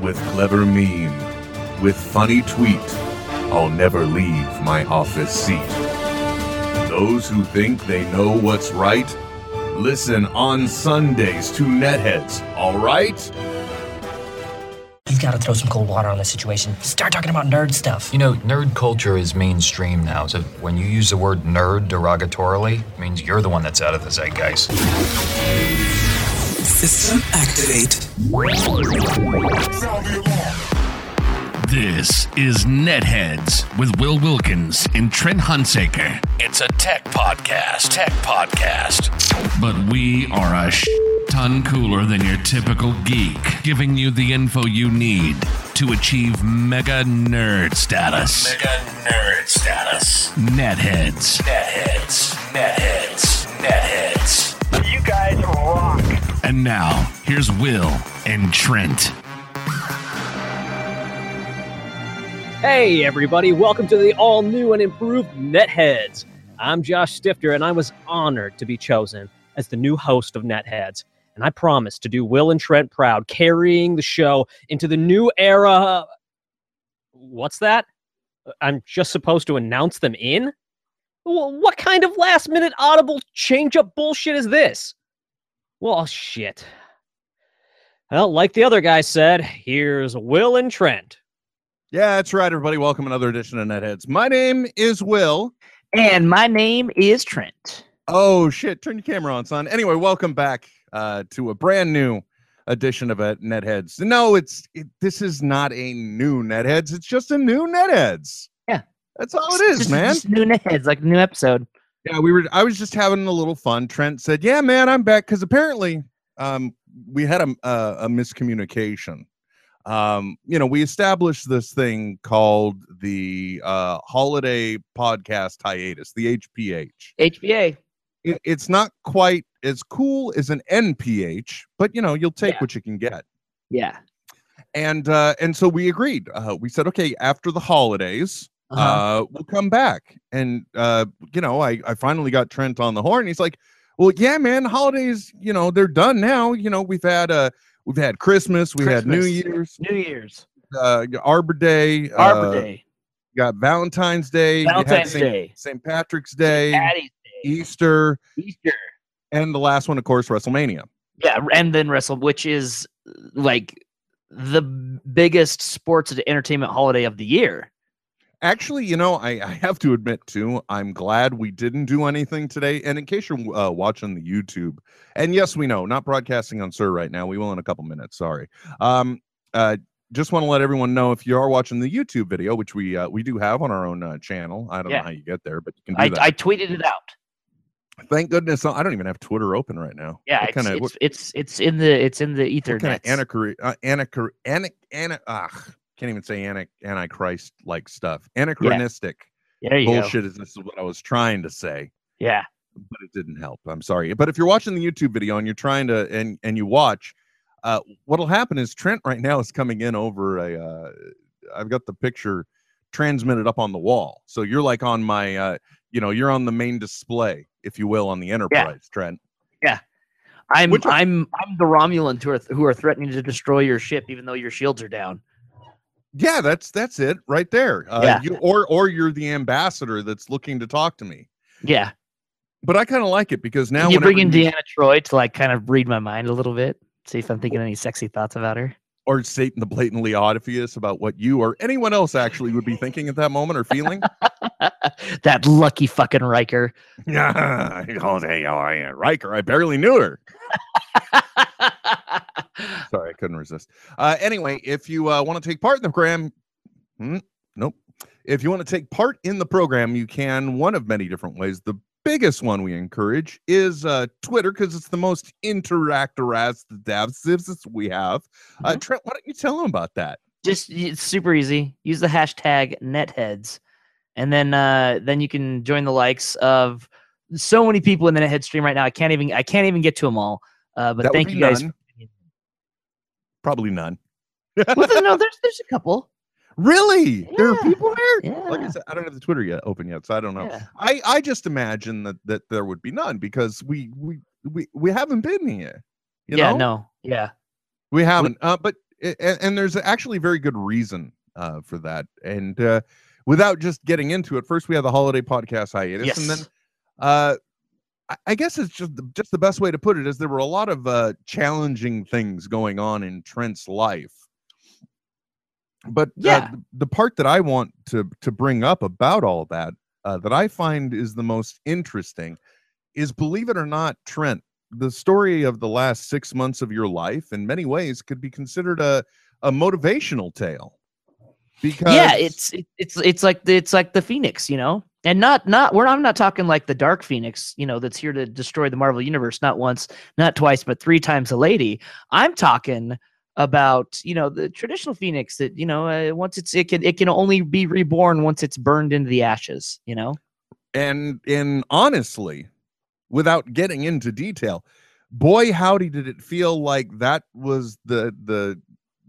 with clever meme, with funny tweet, I'll never leave my office seat. Those who think they know what's right, listen on Sundays to Netheads, alright? You've got to throw some cold water on this situation. Start talking about nerd stuff. You know, nerd culture is mainstream now, so when you use the word nerd derogatorily, it means you're the one that's out of the zeitgeist. System activate. This is Netheads with Will Wilkins and Trent Hunsaker. It's a tech podcast. Tech podcast. But we are a sh- ton cooler than your typical geek, giving you the info you need to achieve mega nerd status. Mega nerd status. Netheads. Netheads. Netheads. Netheads. And now, here's Will and Trent. Hey, everybody, welcome to the all new and improved Netheads. I'm Josh Stifter, and I was honored to be chosen as the new host of Netheads. And I promise to do Will and Trent proud, carrying the show into the new era. What's that? I'm just supposed to announce them in? What kind of last minute audible change up bullshit is this? Well, shit. Well, like the other guy said, here's Will and Trent. Yeah, that's right, everybody. Welcome to another edition of Netheads. My name is Will. And my name is Trent. Oh shit! Turn your camera on, son. Anyway, welcome back uh, to a brand new edition of uh, Netheads. No, it's it, this is not a new Netheads. It's just a new Netheads. Yeah. that's all it is, Just- man. just new heads, like a new episode. Yeah, we were. I was just having a little fun. Trent said, "Yeah, man, I'm back," because apparently, um, we had a, a a miscommunication. Um, you know, we established this thing called the uh, holiday podcast hiatus, the HPH. HPA. It, it's not quite as cool as an NPH, but you know, you'll take Yeah. what you can get. Yeah. And uh, and so we agreed. Uh, we said, okay, after the holidays, Uh-huh. uh, we'll come back. And uh, you know, I I finally got Trent on the horn. He's like, well, yeah, man, holidays, you know, they're done now. You know, we've had uh we've had Christmas, we had New Year's, New Year's. uh, Arbor Day, Arbor uh, Day. got Valentine's Day, Valentine's Saint- Day. St. Patrick's Day, Day. Easter, Easter. and the last one, of course, WrestleMania. Yeah. And then Wrestle, which is like the biggest sports and entertainment holiday of the year. Actually, you know, I, I have to admit too, I'm glad we didn't do anything today. And in case you're uh, watching the YouTube, and yes, we know, not broadcasting on Sir right now. We will in a couple minutes. Sorry. Um, uh, just want to let everyone know if you are watching the YouTube video, which we uh, we do have on our own uh, channel. I don't Yeah. know how you get there, but you can do I, that. I tweeted it out. Thank goodness I don't even have Twitter open right now. Yeah. What It's, kind of it's, what, it's it's in the it's in the ether. what kind of anachr- uh, anachr- ana- ana- ah, can't even say anti antichrist like stuff. Anachronistic There you go. bullshit is this is what I was trying to say. Yeah. but it didn't help. I'm sorry. But if you're watching the YouTube video and you're trying to and and you watch, uh, what'll happen is Trent right now is coming in over a. Uh, I've got the picture transmitted up on the wall, so you're like on my. Uh, you know, you're on the main display, if you will, on the Enterprise, Trent. Yeah, I'm Which- I'm I'm the Romulans who are who are threatening to destroy your ship, even though your shields are down. Yeah, that's that's it right there. Uh, Yeah. You or or you're the ambassador that's looking to talk to me. Yeah. But I kind of like it because now you bring in Deanna Troi to like kind of read my mind a little bit, see if I'm thinking any sexy thoughts about her. or Satan the blatantly obvious about what you or anyone else actually would be thinking at that moment or feeling. that lucky fucking Riker. Yeah, oh, hey, oh, yeah, Riker. I barely knew her. Sorry, I couldn't resist. Uh, anyway, if you uh, want to take part in the program, hmm, nope. If you want to take part in the program, you can one of many different ways. The biggest one we encourage is uh, Twitter because it's the most interactive as the devs we have. Uh, Trent, why don't you tell them about that? Just it's super easy. Use the hashtag netheads, and then uh, then you can join the likes of so many people in the nethead stream right now. I can't even I can't even get to them all. Uh, but That thank you guys. none. Probably none. well, then, no, there's there's a couple. Really? There are Yeah, people there? Like I said, I don't have the Twitter yet open yet, so I don't know. Yeah. I I just imagine that that there would be none because we we we we haven't been here. You yeah, know? no, yeah. we haven't. Uh, but and, and there's actually very good reason uh, for that. And uh, without just getting into it, first we have the holiday podcast hiatus, and then uh, I- guess it's just the, just the best way to put it is there were a lot of uh, challenging things going on in Trent's life. But Yeah. uh, the part that I want to to bring up about all that uh, that I find is the most interesting is believe it or not, Trent, the story of the last six months of your life in many ways could be considered a a motivational tale. Because yeah it's it's it's like the, it's like the phoenix you know? And not not we're i'm not talking like the dark phoenix you know that's here to destroy the marvel universe not once not twice but three times a lady. I'm talking about you know the traditional phoenix that you know uh, once it's it can it can only be reborn once it's burned into the ashes you know? And and honestly without getting into detail boy howdy did it feel like that was the the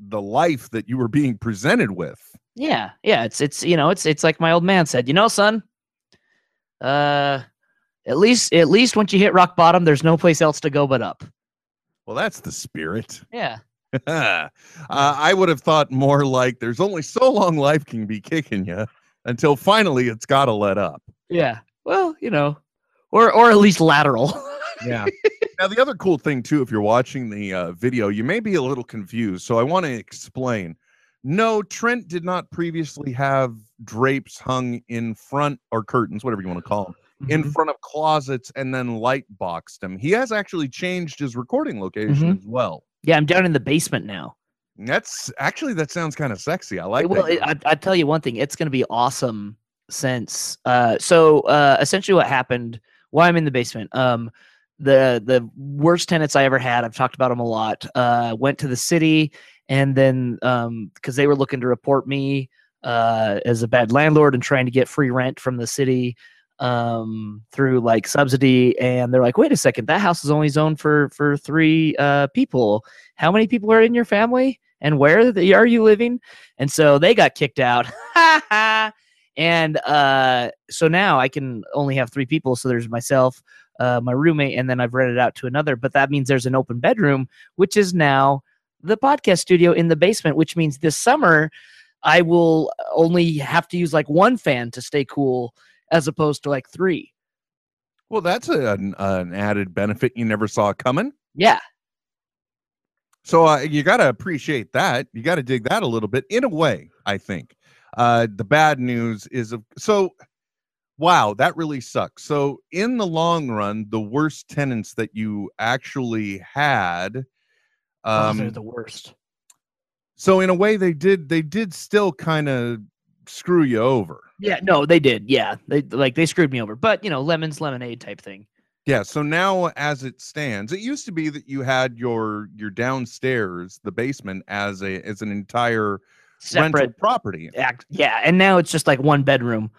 the life that you were being presented with yeah yeah it's it's you know it's it's like my old man said you know son uh at least at least once you hit rock bottom there's no place else to go but up well that's the spirit yeah uh, i would have thought more like there's only so long life can be kicking you until finally it's got to let up Yeah. Well, you know, or or at least lateral. yeah now the other cool thing too if you're watching the uh, video you may be a little confused so i want to explain no trent did not previously have drapes hung in front or curtains whatever you want to call them in Mhm. front of closets and then light boxed them he has actually changed his recording location Mhm. as well yeah, I'm down in the basement now. That's actually that sounds kind of sexy i like well, that it, I I tell you one thing, it's going to be awesome. Since uh, so uh, essentially what happened while I'm in the basement, um, the the worst tenants I ever had. I've talked about them a lot. Uh, went to the city, and then um, because they were looking to report me uh, as a bad landlord and trying to get free rent from the city um through like subsidy and they're like wait a second that house is only zoned for for three uh people how many people are in your family and where are you living and so they got kicked out and uh so now i can only have three people so there's myself uh my roommate and then i've rented out to another but that means there's an open bedroom which is now the podcast studio in the basement which means this summer i will only have to use like one fan to stay cool as opposed to like three well that's a, an, an added benefit you never saw coming yeah So uh, you got to appreciate that. You got to dig that a little bit in a way, I think. Uh, the bad news is of so wow, that really sucks. So in the long run, the worst tenants that you actually had oh, um they're the worst so in a way they did they did still kind of screw you over. yeah no they did yeah they like they screwed me over but you know lemons lemonade type thing Yeah, so now as it stands, it used to be that you had your your downstairs, the basement as a as an entire rental separate property. act yeah and now it's just like one bedroom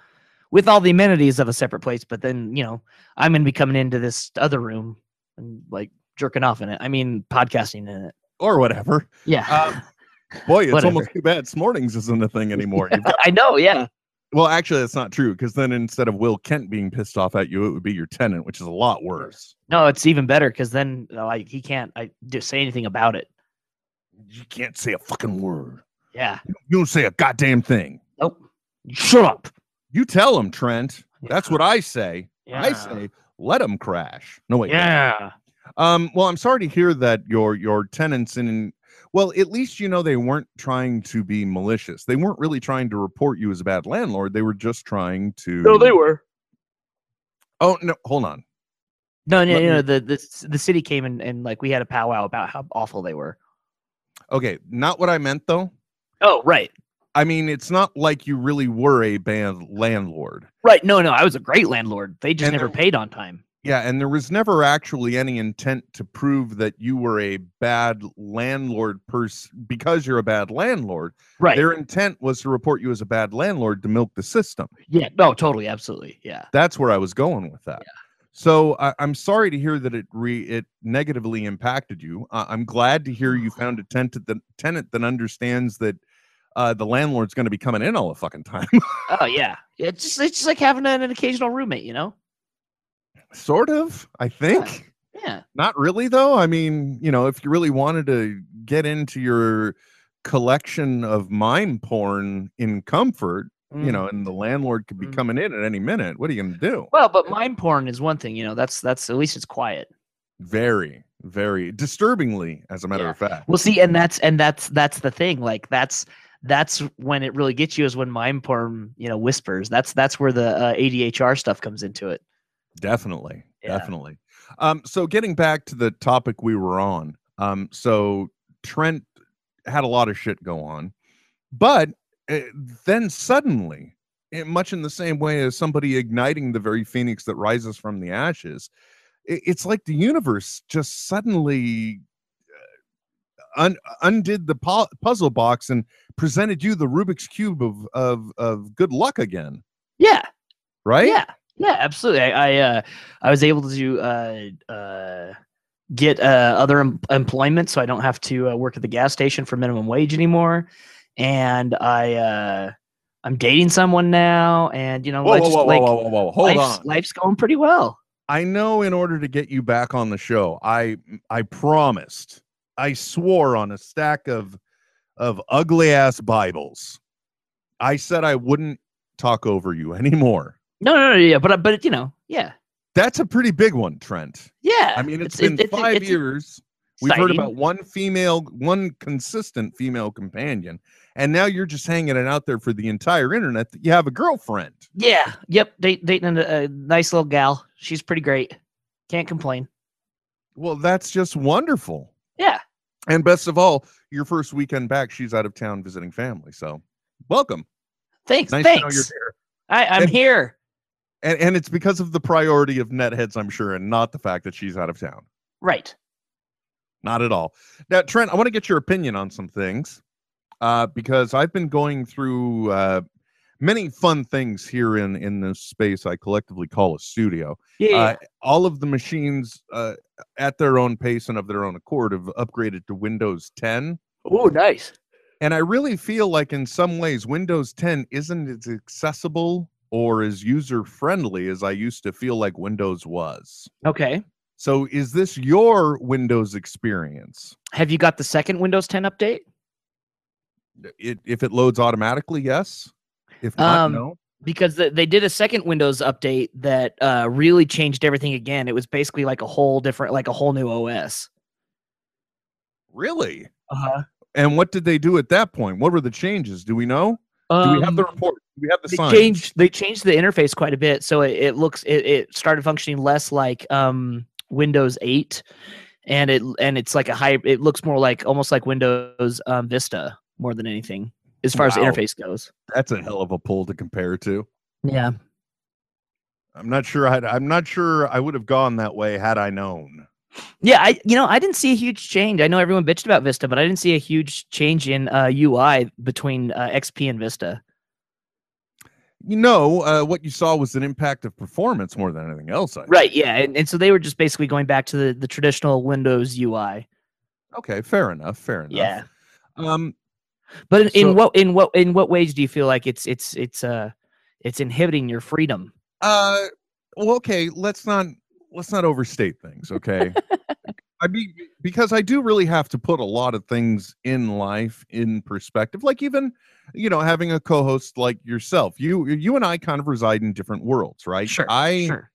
with all the amenities of a separate place but then you know i'm gonna be coming into this other room and like jerking off in it i mean podcasting in it or whatever. yeah Um, Boy, it's Whatever. almost too bad Smartings isn't a thing anymore. Got- i know yeah well, actually, that's not true because then instead of Will Kent being pissed off at you, it would be your tenant, which is a lot worse. no it's even better because then uh, like he can't i just say anything about it You can't say a fucking word. yeah You don't say a goddamn thing. nope shut up You tell them, Trent. That's Yeah. what I say. I say, let them crash. No wait. yeah Um. Well, I'm sorry to hear that your your tenants in. Well, at least you know they weren't trying to be malicious. They weren't really trying to report you as a bad landlord. They were just trying to. no they were Oh no! Hold on. no no Let no me- the, the the city came and, and like we had a powwow about how awful they were Okay, not what I meant though. oh right I mean, it's not like you really were a bad landlord. right no no i was a great landlord they just And never there- paid on time Yeah, and there was never actually any intent to prove that you were a bad landlord pers- because you're a bad landlord. right Their intent was to report you as a bad landlord to milk the system. Yeah, no, totally, absolutely. Yeah. That's where I was going with that. So I, I'm sorry to hear that it re it negatively impacted you. Uh, I'm glad to hear you found a tenant that tenant that understands that uh, the landlord's going to be coming in all the fucking time. Oh yeah. Yeah, It's just it's just like having an, an occasional roommate, you know? sort of, I think. Yeah. Not really though. I mean, you know, if you really wanted to get into your collection of mime porn in comfort, you know, and the landlord could be Mm. coming in at any minute. What are you going to do? Well, but mind porn is one thing, you know. That's that's at least it's quiet. Very, very disturbingly, as a matter Yeah. of fact. Well, see, and that's and that's that's the thing. Like that's that's when it really gets you is when mime porn, you know, whispers. That's that's where the uh, ADHR stuff comes into it. Definitely, Yeah. definitely. Um, so getting back to the topic we were on, um, so Trent had a lot of shit go on, but uh, then suddenly, eh, much in the same way as somebody igniting the very phoenix that rises from the ashes, i- it's like the universe just suddenly un- undid the pu- puzzle box and presented you the Rubik's cube of of of good luck again, Yeah, right? yeah, yeah, absolutely. I I, uh, I was able to uh, uh, get uh, other em- employment, so I don't have to uh, work at the gas station for minimum wage anymore. And I uh, I'm dating someone now, and you know, Whoa, whoa, whoa, like, whoa, whoa, whoa! Hold life's, on. life's going pretty well. I know in order to get you back on the show, I I promised, I swore on a stack of of ugly ass Bibles. I said I wouldn't talk over you anymore. No, no, no, yeah, but uh, but you know, yeah, That's a pretty big one, Trent. yeah. I mean, it's it- been it- five it's years. We've heard about one female, one consistent female companion, and now you're just hanging it out there for the entire internet that you have a girlfriend. Yeah. Yep. Date, dating a, a nice little gal. She's pretty great. Can't complain. Well, that's just wonderful. And best of all, your first weekend back, she's out of town visiting family. So, welcome. Thanks. Nice to know you're thanks. I, I'm And- here. And, and it's because of the priority of netheads, I'm sure, and not the fact that she's out of town. Right. Not at all. Now, Trent, I want to get your opinion on some things uh, because I've been going through uh, many fun things here in in this space I collectively call a studio. Yeah. Uh, all of the machines, uh, at their own pace and of their own accord, have upgraded to Windows 10. oh, nice. And I really feel like in some ways Windows 10 isn't as accessible or as user friendly as I used to feel like Windows was. Okay. So is this your Windows experience? Have you got the second Windows 10 update? It, if it loads automatically, yes. If not, Um, no. Because the, they did a second Windows update that uh, really changed everything again. It was basically like a whole different, like a whole new OS. Really? Uh-huh. And what did they do at that point? What were the changes? Do we know? Do we have the report? Do we have the Um, they signs? changed they changed the interface quite a bit so it, it looks it, it started functioning less like um windows 8 and it and it's like a high it looks more like almost like windows um, vista more than anything as far as the interface goes That's a hell of a pull to compare to. yeah I'm not sure. I'd, I'm not sure I would have gone that way had I known. yeah i you know i didn't see a huge change i know everyone bitched about vista but i didn't see a huge change in uh, ui between uh, xp and vista You know, uh, what you saw was an impact of performance more than anything else. I right yeah and, and so they were just basically going back to the, the traditional windows ui Okay, fair enough. Fair enough. yeah Um, But in, So- in what in what in what ways do you feel like it's it's it's uh it's inhibiting your freedom? Uh, well, okay. Let's not let's not overstate things. Okay. I mean, because I do really have to put a lot of things in life in perspective. Like even, you know, having a co-host like yourself. You you and I kind of reside in different worlds, right? I sure.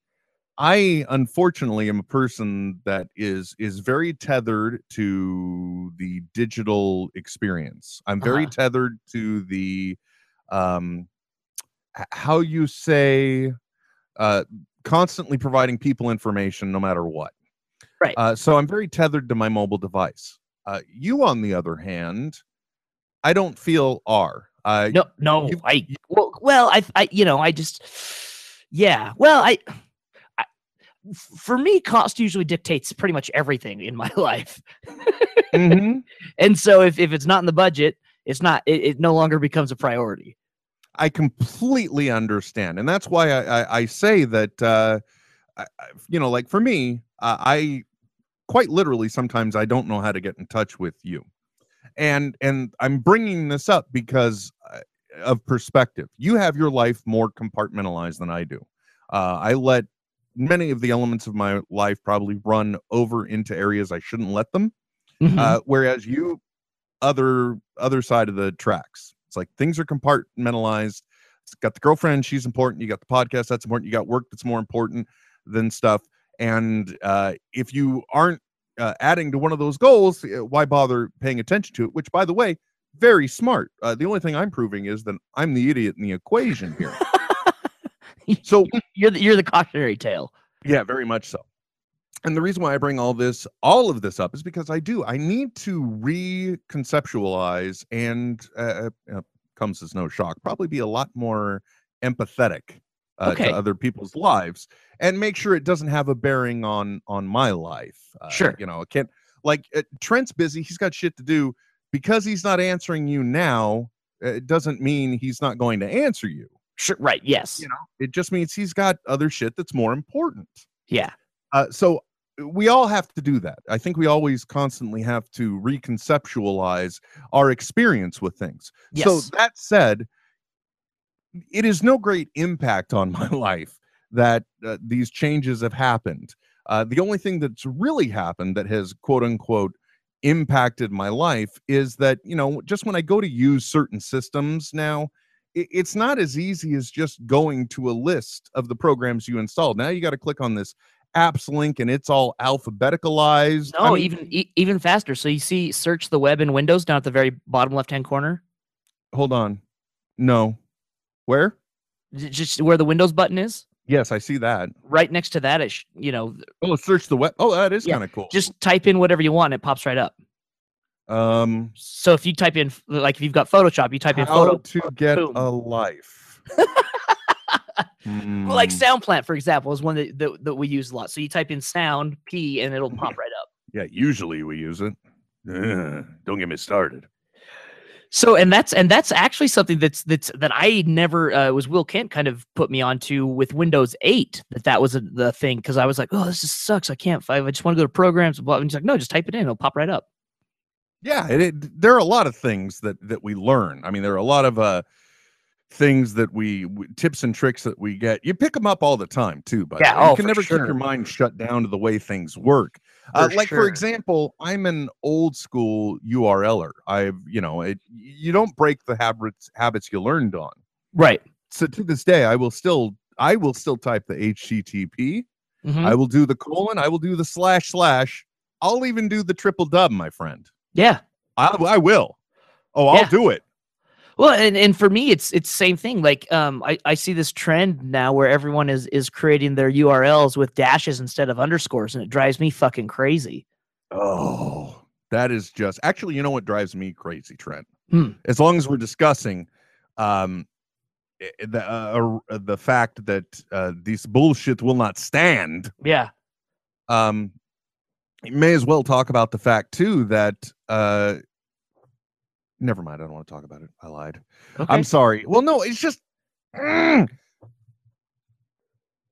I unfortunately am a person that is is very tethered to the digital experience. I'm very Uh-huh. tethered to the um how you say uh constantly providing people information no matter what. Right. Uh so I'm very tethered to my mobile device. Uh you on the other hand, I don't feel are. Uh No, no, you- I well, well, I, I, you know, I just, yeah, well, I, for me, cost usually dictates pretty much everything in my life, mhm. and so if if it's not in the budget, it's not, it, it no longer becomes a priority. I completely understand, and that's why I I, I say that uh, I, I- you know, like for me, uh, I quite literally sometimes I don't know how to get in touch with you, and and I'm bringing this up because uh, of perspective. You have your life more compartmentalized than I do. Uh, I let many of the elements of my life probably run over into areas I shouldn't let them. Mhm. Uh, whereas you other other side of the tracks. It's like things are compartmentalized. It's got the girlfriend, she's important. You got the podcast, that's important. You got work that's more important than stuff. And uh, if you aren't uh, adding to one of those goals, uh, why bother paying attention to it? Which, by the way, very smart. Uh, the only thing I'm proving is that I'm the idiot in the equation here. so you're the, you're the cautionary tale. yeah, very much so. And the reason why I bring all this, all of this up, is because I do. I need to reconceptualize, and uh, uh, comes as no shock, probably be a lot more empathetic uh, Okay. to other people's lives, and make sure it doesn't have a bearing on on my life. Uh, Sure. you know, it can't like uh, Trent's busy; he's got shit to do. Because he's not answering you now, it doesn't mean he's not going to answer you. Sure. Right. Yes. You know, it just means he's got other shit that's more important. Yeah. Uh, so we all have to do that. I think we always constantly have to reconceptualize our experience with things. Yes. So that said, it is no great impact on my life that uh, these changes have happened. Uh, the only thing that's really happened that has quote unquote impacted my life is that, you know, just when I go to use certain systems now, it's not as easy as just going to a list of the programs you installed. Now you got to click on this apps link and it's all alphabeticalized. I No, mean, even e- even faster. So you see, search the web in Windows down at the very bottom left hand corner, hold on. No. Where? Just where the Windows button is. Yes, I see that. Right next to that, it sh- you know, Oh, search the web. Oh, that is Yeah, kind of cool. just type in whatever you want, it pops right up. Um So if you type in, like if you've got Photoshop, you type in how photo, to get boom. a life. Well, like Hmm, SoundPlant, for example, is one that, that, that we use a lot. So you type in sound P and it'll pop right up. yeah, usually we use it. Ugh, don't get me started. So and that's and that's actually something that's that's that I never uh, was Will Kent kind of put me onto with Windows 8 that that was a, the thing because I was like oh this just sucks I can't I just want to go to programs blah and he's like no just type it in it'll pop right up Yeah, it, it, there are a lot of things that that we learn. I mean, there are a lot of uh things that we tips and tricks that we get. You pick them up all the time too, but Yeah, you oh, can for never keep your mind shut down to the way things work. Uh, For like for example, I'm an old school URLer. I've you know it. You don't break the habits habits you learned on. right So to this day, I will still I will still type the HTTP. Mhm. I will do the colon. I will do the slash slash. I'll even do the triple dub, my friend. Yeah I, I will. Oh, I'll Yeah. do it. well and, and for me it's it's same thing like um I, I see this trend now where everyone is is creating their URLs with dashes instead of underscores and it drives me fucking crazy Oh, that is just actually, you know what drives me crazy, Trent? Hmm. As long as we're discussing um the uh, uh, the fact that uh, this bullshit will not stand, yeah um, you may as well talk about the fact too that uh, never mind. I don't want to talk about it. I lied. okay I'm sorry. Well, no, it's just Mm.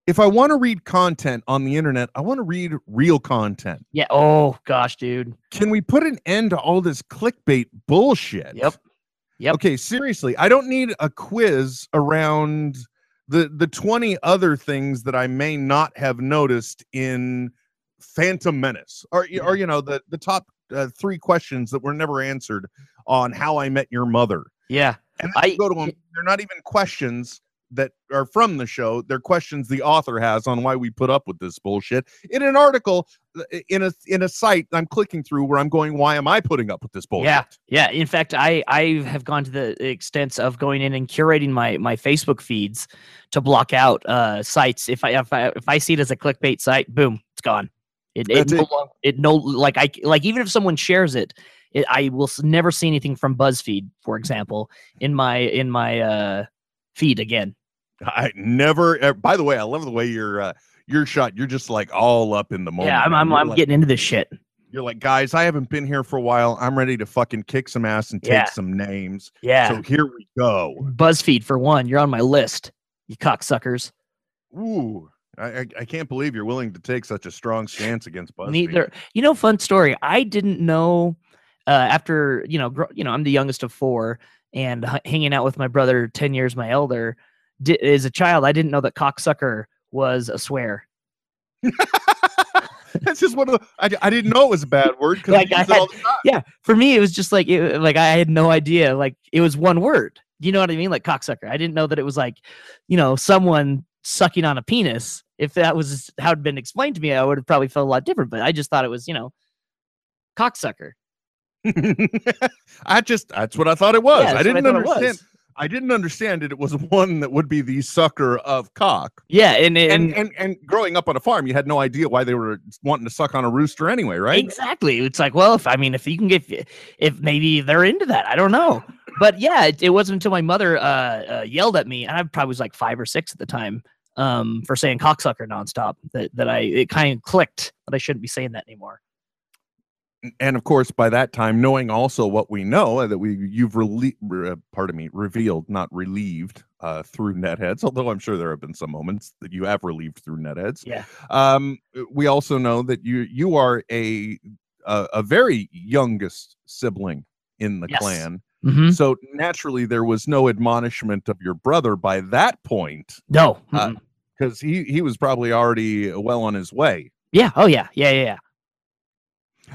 if I want to read content on the internet, I want to read real content. yeah oh gosh dude Can we put an end to all this clickbait bullshit? Yep. Yep. Okay, seriously, I don't need a quiz around the the 20 other things that I may not have noticed in Phantom Menace or or you know the the top uh, 3 questions that were never answered on How I Met Your Mother. yeah And I- go to them, they're not even questions that are from the show. They're questions the author has on why we put up with this bullshit in an article uh, in a in a site I'm clicking through where I'm going, why am I putting up with this bullshit? Yeah, yeah. In fact, I I have gone to the extents of going in and curating my my Facebook feeds to block out uh sites. If I if I if I see it as a clickbait site, boom, it's gone. It it That's no, it. it no like I like even if someone shares it, it I will never see anything from BuzzFeed, for example, in my in my uh feed again. I never. By the way, I love the way you're uh, you're shot. You're just like all up in the moment. yeah, I'm. I'm, I'm like, getting into this shit. You're like, guys, I haven't been here for a while. I'm ready to fucking kick some ass and take Yeah. some names. Yeah, So here we go. BuzzFeed for one. You're on my list, you cocksuckers. Ooh, I, I, I can't believe you're willing to take such a strong stance against BuzzFeed. Neither. You know, fun story. I didn't know uh, after you know, gr- you know, I'm the youngest of four, and h- hanging out with my brother, ten years my elder. Di- as a child, I didn't know that cocksucker was a swear. That's just one of the. I, I didn't know it was a bad word because Like, I use it all the time. yeah, for me it was just like it, like I had no idea. Like it was one word. You know what I mean? Like cocksucker. I didn't know that it was like, you know, someone sucking on a penis. If that was how it'd been explained to me, I would have probably felt a lot different. But I just thought it was, you know, cocksucker. I just that's what I thought it was. Yeah, I didn't it understand. I didn't understand it. It was one that would be the sucker of cock. Yeah, and and, And, and and growing up on a farm, you had no idea why they were wanting to suck on a rooster anyway, right? Exactly. It's like, well, if I mean, if you can get, if maybe they're into that, I don't know. But yeah, it, it wasn't until my mother uh, uh, yelled at me, and I probably was like five or six at the time, um, for saying cocksucker nonstop that that I it kind of clicked that I shouldn't be saying that anymore. And of course, by that time, knowing also what we know uh, that we you've rele- re- uh, pardon me, revealed, not relieved, uh, through netheads. Although I'm sure there have been some moments that you have relieved through netheads. Yeah. Um, we also know that you you are a a, a very youngest sibling in the Yes. clan. Mm-hmm. So naturally, there was no admonishment of your brother by that point, No. Uh, because he he was probably already well on his way. yeah. Oh yeah. Yeah. Yeah. Yeah.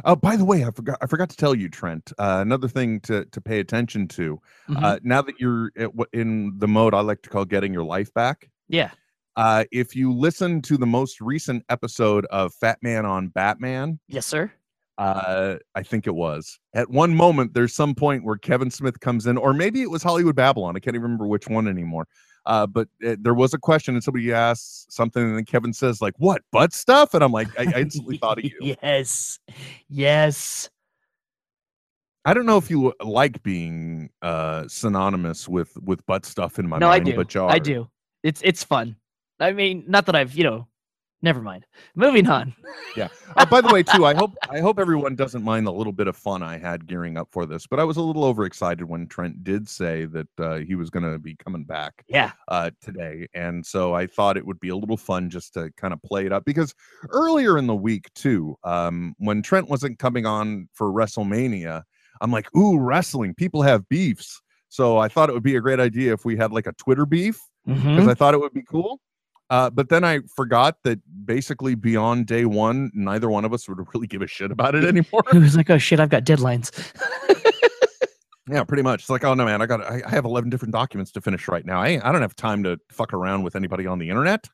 Oh, by the way, I forgot I forgot to tell you, Trent. Uh, another thing to to pay attention to. Mhm. Uh, now that you're at, in the mode I like to call getting your life back. yeah. Uh, if you listen to the most recent episode of Fat Man on Batman, Yes, sir. uh, I think it was at one moment. There's some point where Kevin Smith comes in, or maybe it was Hollywood Babylon. I can't even remember which one anymore. Uh, but uh, there was a question, and somebody asks something, and then Kevin says, "Like what butt stuff?" And I'm like, I, I instantly thought of you. yes. Yes. I don't know if you like being uh, synonymous with with butt stuff in my no, I mind, do. but you I do. It's it's fun. I mean, not that I've you know. Never mind. Moving on. Oh, by the way, too, I hope I hope everyone doesn't mind the little bit of fun I had gearing up for this, but I was a little overexcited when Trent did say that uh, he was going to be coming back Yeah. uh, today, and so I thought it would be a little fun just to kind of play it up because earlier in the week too, um, when Trent wasn't coming on for WrestleMania, I'm like, ooh, wrestling, people have beefs, so I thought it would be a great idea if we had like a Twitter beef because Mhm. I thought it would be cool. Uh, but then I forgot that basically beyond day one, neither one of us would really give a shit about it anymore. It was like, oh shit, I've got deadlines. yeah, pretty much. It's like, oh no, man, I got, I, I have eleven different documents to finish right now. I, I don't have time to fuck around with anybody on the internet.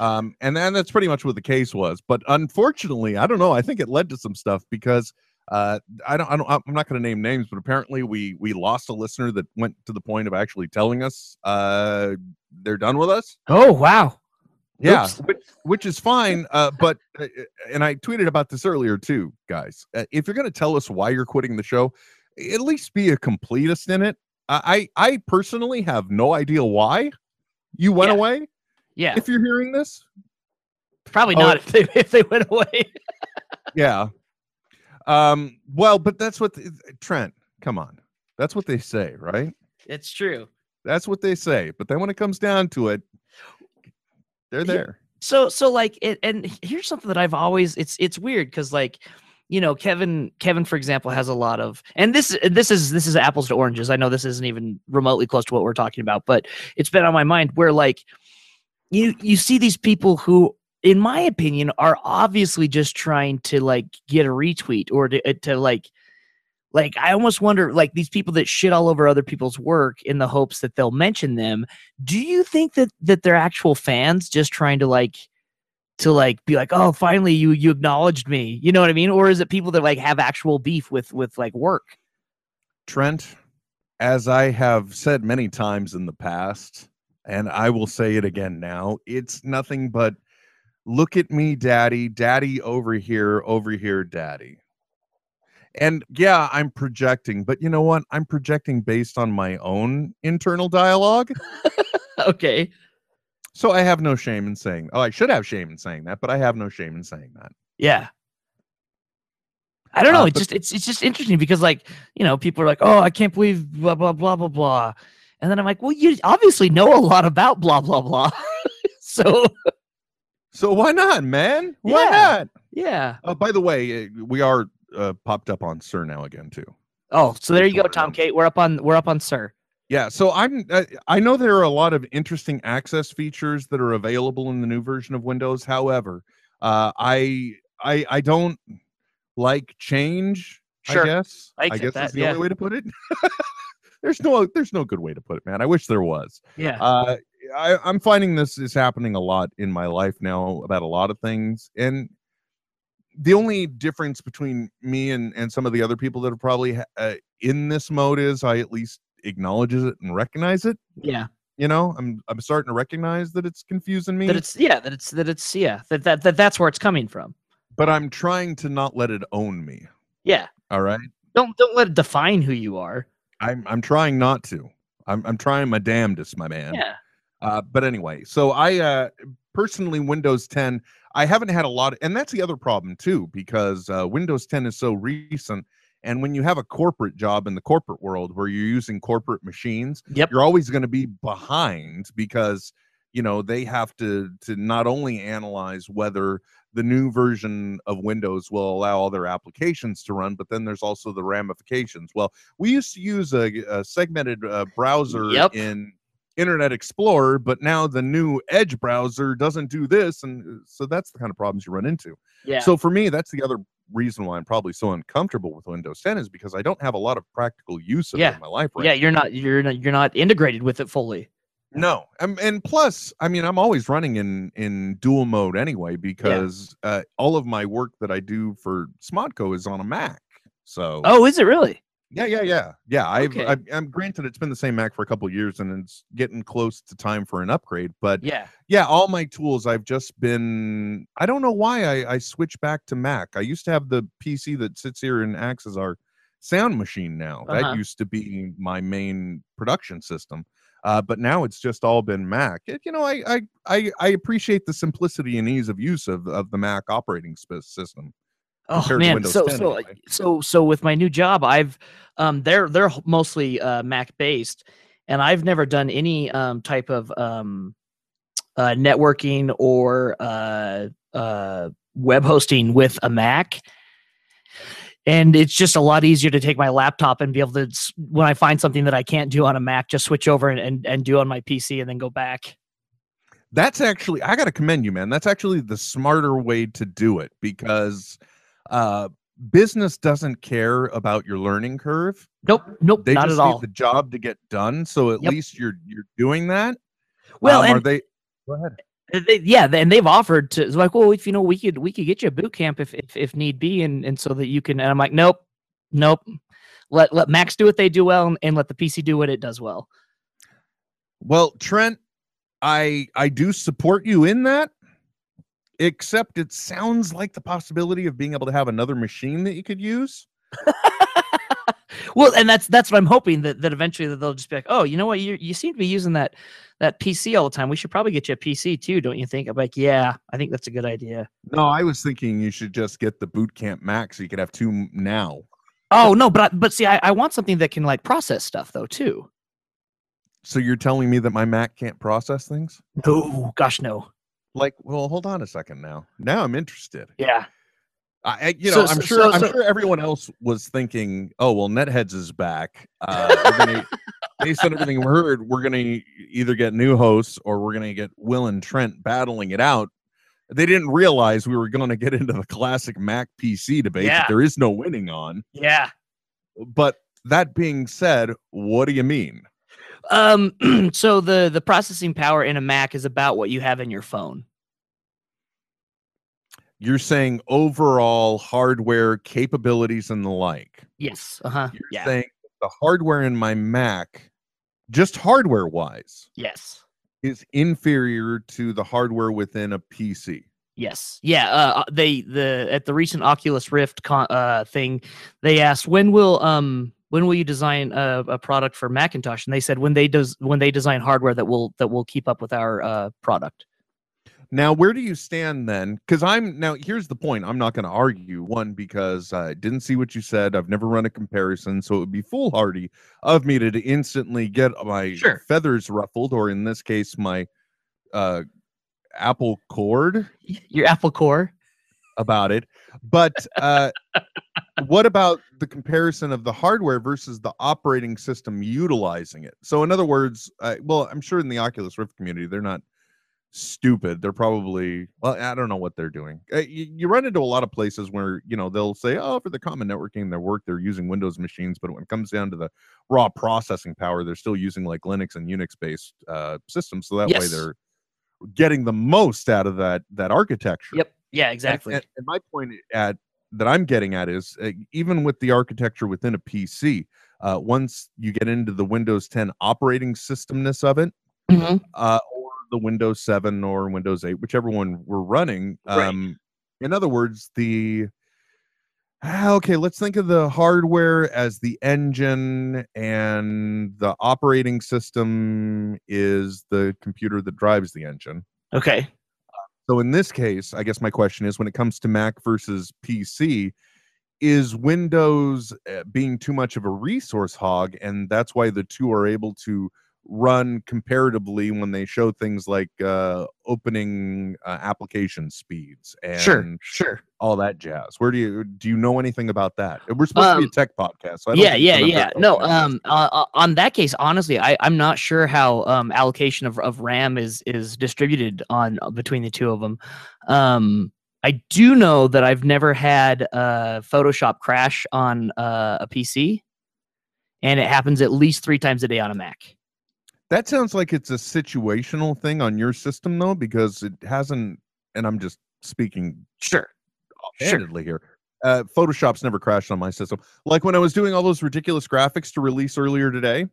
Um, and then that's pretty much what the case was. But unfortunately, I don't know. I think it led to some stuff because uh, I don't, I don't, I'm not going to name names, but apparently we we lost a listener that went to the point of actually telling us uh, they're done with us. Oh wow. Yeah, which, which is fine. Uh, but uh, uh, and I tweeted about this earlier too, guys. Uh, if you're going to tell us why you're quitting the show, at least be a completist in it. I I personally have no idea why you went Yeah. away. Yeah. If you're hearing this, Probably Oh, not if they if they went away. yeah. Um. Well, but that's what the, Trent. Come on, that's what they say, right? it's true. That's what they say. But then when it comes down to it, they're there. so so like it and here's something that i've always it's it's weird because like you know kevin kevin for example has a lot of and this this is this is apples to oranges i know this isn't even remotely close to what we're talking about but it's been on my mind where like you you see these people who in my opinion are obviously just trying to like get a retweet or to, uh, to like like i almost wonder like these people that shit all over other people's work in the hopes that they'll mention them do you think that that they're actual fans just trying to like to like be like oh finally you you acknowledged me you know what i mean? Or is it people that like have actual beef with with like work? Trent, as I have said many times in the past, and I will say it again now, it's nothing but look at me, daddy, daddy over here, over here, daddy. And yeah, I'm projecting, but you know what? I'm projecting based on my own internal dialogue. okay So I have no shame in saying, oh, I should have shame in saying that, but I have no shame in saying that. yeah i don't know Uh, it's just it's it's just interesting because like you know people are like oh i can't believe blah blah blah blah blah and then i'm like well you obviously know a lot about blah blah blah so So why not, man? Why Yeah. not? yeah Oh, by the way, uh, we are uh, popped up on Sir now again, too. oh so there you go tom kate we're up on we're up on sir Yeah, so I'm uh, I know there are a lot of interesting access features that are available in the new version of Windows. However, uh, I I I don't like change. Sure. I guess. I get guess that's the yeah. only way to put it. there's no there's no good way to put it, man. I wish there was. Yeah. Uh, I, I'm finding this is happening a lot in my life now about a lot of things, and the only difference between me and and some of the other people that are probably uh, in this mode is I at least acknowledges it and recognize it. yeah. You know, I'm I'm starting to recognize that it's confusing me, That it's yeah. That it's that it's yeah. That that, that that's where it's coming from. but I'm trying to not let it own me. Yeah. All right, Don't don't let it define who you are. I'm I'm trying not to. I'm I'm trying my damnedest, my man. Yeah. Uh, but anyway, so I uh, personally Windows 10, I haven't had a lot, of, and that's the other problem too, because uh, Windows 10 is so recent. And when you have a corporate job in the corporate world where you're using corporate machines, Yep. you're always going to be behind because you know they have to to not only analyze whether the new version of Windows will allow other applications to run, but then there's also the ramifications. Well, we used to use a, a segmented uh, browser Yep. in Internet Explorer, but now the new Edge browser doesn't do this, and uh, so that's the kind of problems you run into. Yeah. So for me, that's the other reason why I'm probably so uncomfortable with Windows 10 is because I don't have a lot of practical use of Yeah. it in my life right yeah. You're not you're not you're not integrated with it fully. no, um, and plus, I mean, I'm always running in in dual mode anyway because uh, all of my work that I do for Smodco is on a Mac. So Oh, is it really? Yeah, yeah, yeah, yeah. I've, Okay. I've I'm granted it's been the same Mac for a couple of years and it's getting close to time for an upgrade. But Yeah. yeah, all my tools I've just been. I don't know why I I switched back to Mac. I used to have the PC that sits here and acts as our sound machine. Now Uh-huh. that used to be my main production system. Uh, but now it's just all been Mac. It, you know, I, I I I appreciate the simplicity and ease of use of of the Mac operating system. Oh man, so 10 so anyway. so so with my new job, I've um they're they're mostly uh Mac based, and I've never done any um type of um uh networking or uh uh web hosting with a Mac. And it's just a lot easier to take my laptop and be able to, when I find something that I can't do on a Mac, just switch over and, and, and do on my PC and then go back. That's actually I got to commend you, man. That's actually the smarter way to do it because uh, business doesn't care about your learning curve. Nope, nope, They not just at need all. the job to get done. So at Yep. least you're you're doing that. Well, Um, are and they? Go ahead. Uh, They, yeah, and they've offered to it's like, well, if you know, we could we could get you a boot camp if if, if need be, and and so that you can. And I'm like, nope, nope. Let let Macs do what they do well, and, and let the PC do what it does well. Well, Trent, I I do support you in that. Except it sounds like the possibility of being able to have another machine that you could use. well, and that's that's what I'm hoping that that eventually that they'll just be like, oh, you know what, you you seem to be using that that PC all the time. We should probably get you a PC too, don't you think? I'm like, yeah, I think that's a good idea. No, I was thinking you should just get the Boot Camp Macs so you could have two now. Oh no, but I, but see, I, I want something that can like process stuff though too. So you're telling me that my Mac can't process things? No, gosh, no. Like, well, hold on a second now. Now I'm interested. Yeah. I, I you So- know, I'm so- sure. so- I'm sure everyone else was thinking, "Oh, well, NetHeads is back. Uh, gonna, based on everything we heard, we're gonna either get new hosts or we're gonna get Will and Trent battling it out." They didn't realize we were going to get into the classic Mac PC debate Yeah. that there is no winning on. Yeah. But that being said, what do you mean? Um, so the the processing power in a Mac is about what you have in your phone. You're saying overall hardware capabilities and the like. Yes. Uh huh. You're Yeah. saying the hardware in my Mac, just hardware wise, Yes. is inferior to the hardware within a PC. Yes. Yeah. Uh, uh, they the at the recent Oculus Rift con- uh thing, they asked when will um when will you design a, a product for Macintosh, and they said when they does when they design hardware that will that will keep up with our uh product. Now, where do you stand then? Because I'm now here's the point. I'm not going to argue one because I didn't see what you said. I've never run a comparison, so it would be foolhardy of me to, to instantly get my Sure. feathers ruffled, or in this case, my uh, apple cord Your Apple Core. about it. But uh, what about the comparison of the hardware versus the operating system utilizing it? So, in other words, uh, well, I'm sure in the Oculus Rift community, they're not stupid. They're probably well, I don't know what they're doing. Uh, You, you run into a lot of places where you know they'll say, "Oh, for the common networking, their work, they're using Windows machines," but when it comes down to the raw processing power, they're still using like Linux and Unix based uh, systems. So that way they're getting the most out of that that architecture. Yep. Yeah, And- exactly. And, and my point at that I'm getting at is uh, even with the architecture within a PC, uh, once you get into the Windows 10 operating systemness of it, Mhm. uh, or the Windows 7 or Windows 8, whichever one we're running. Right. Um, in other words, the ah, okay, let's think of the hardware as the engine, and the operating system is the computer that drives the engine. Okay. So in this case, I guess my question is when it comes to Mac versus PC, is Windows uh, being too much of a resource hog and that's why the two are able to run comparatively when they show things like uh opening uh, application speeds and Sure. Sure. all that jazz. Where do you do you know anything about that? We're supposed to be a Um, tech podcast. So I don't yeah yeah yeah no um uh, uh, on that case honestly i i'm not sure how um allocation of, of ram is is distributed on uh, between the two of them um i do know that i've never had uh photoshop crash on uh, a pc and it happens at least three times a day on a mac That sounds like it's a situational thing on your system though, because it hasn't. And I'm just speaking sure sure handedly here. Uh, Photoshop's never crashed on my system. Like when I was doing all those ridiculous graphics to release earlier today,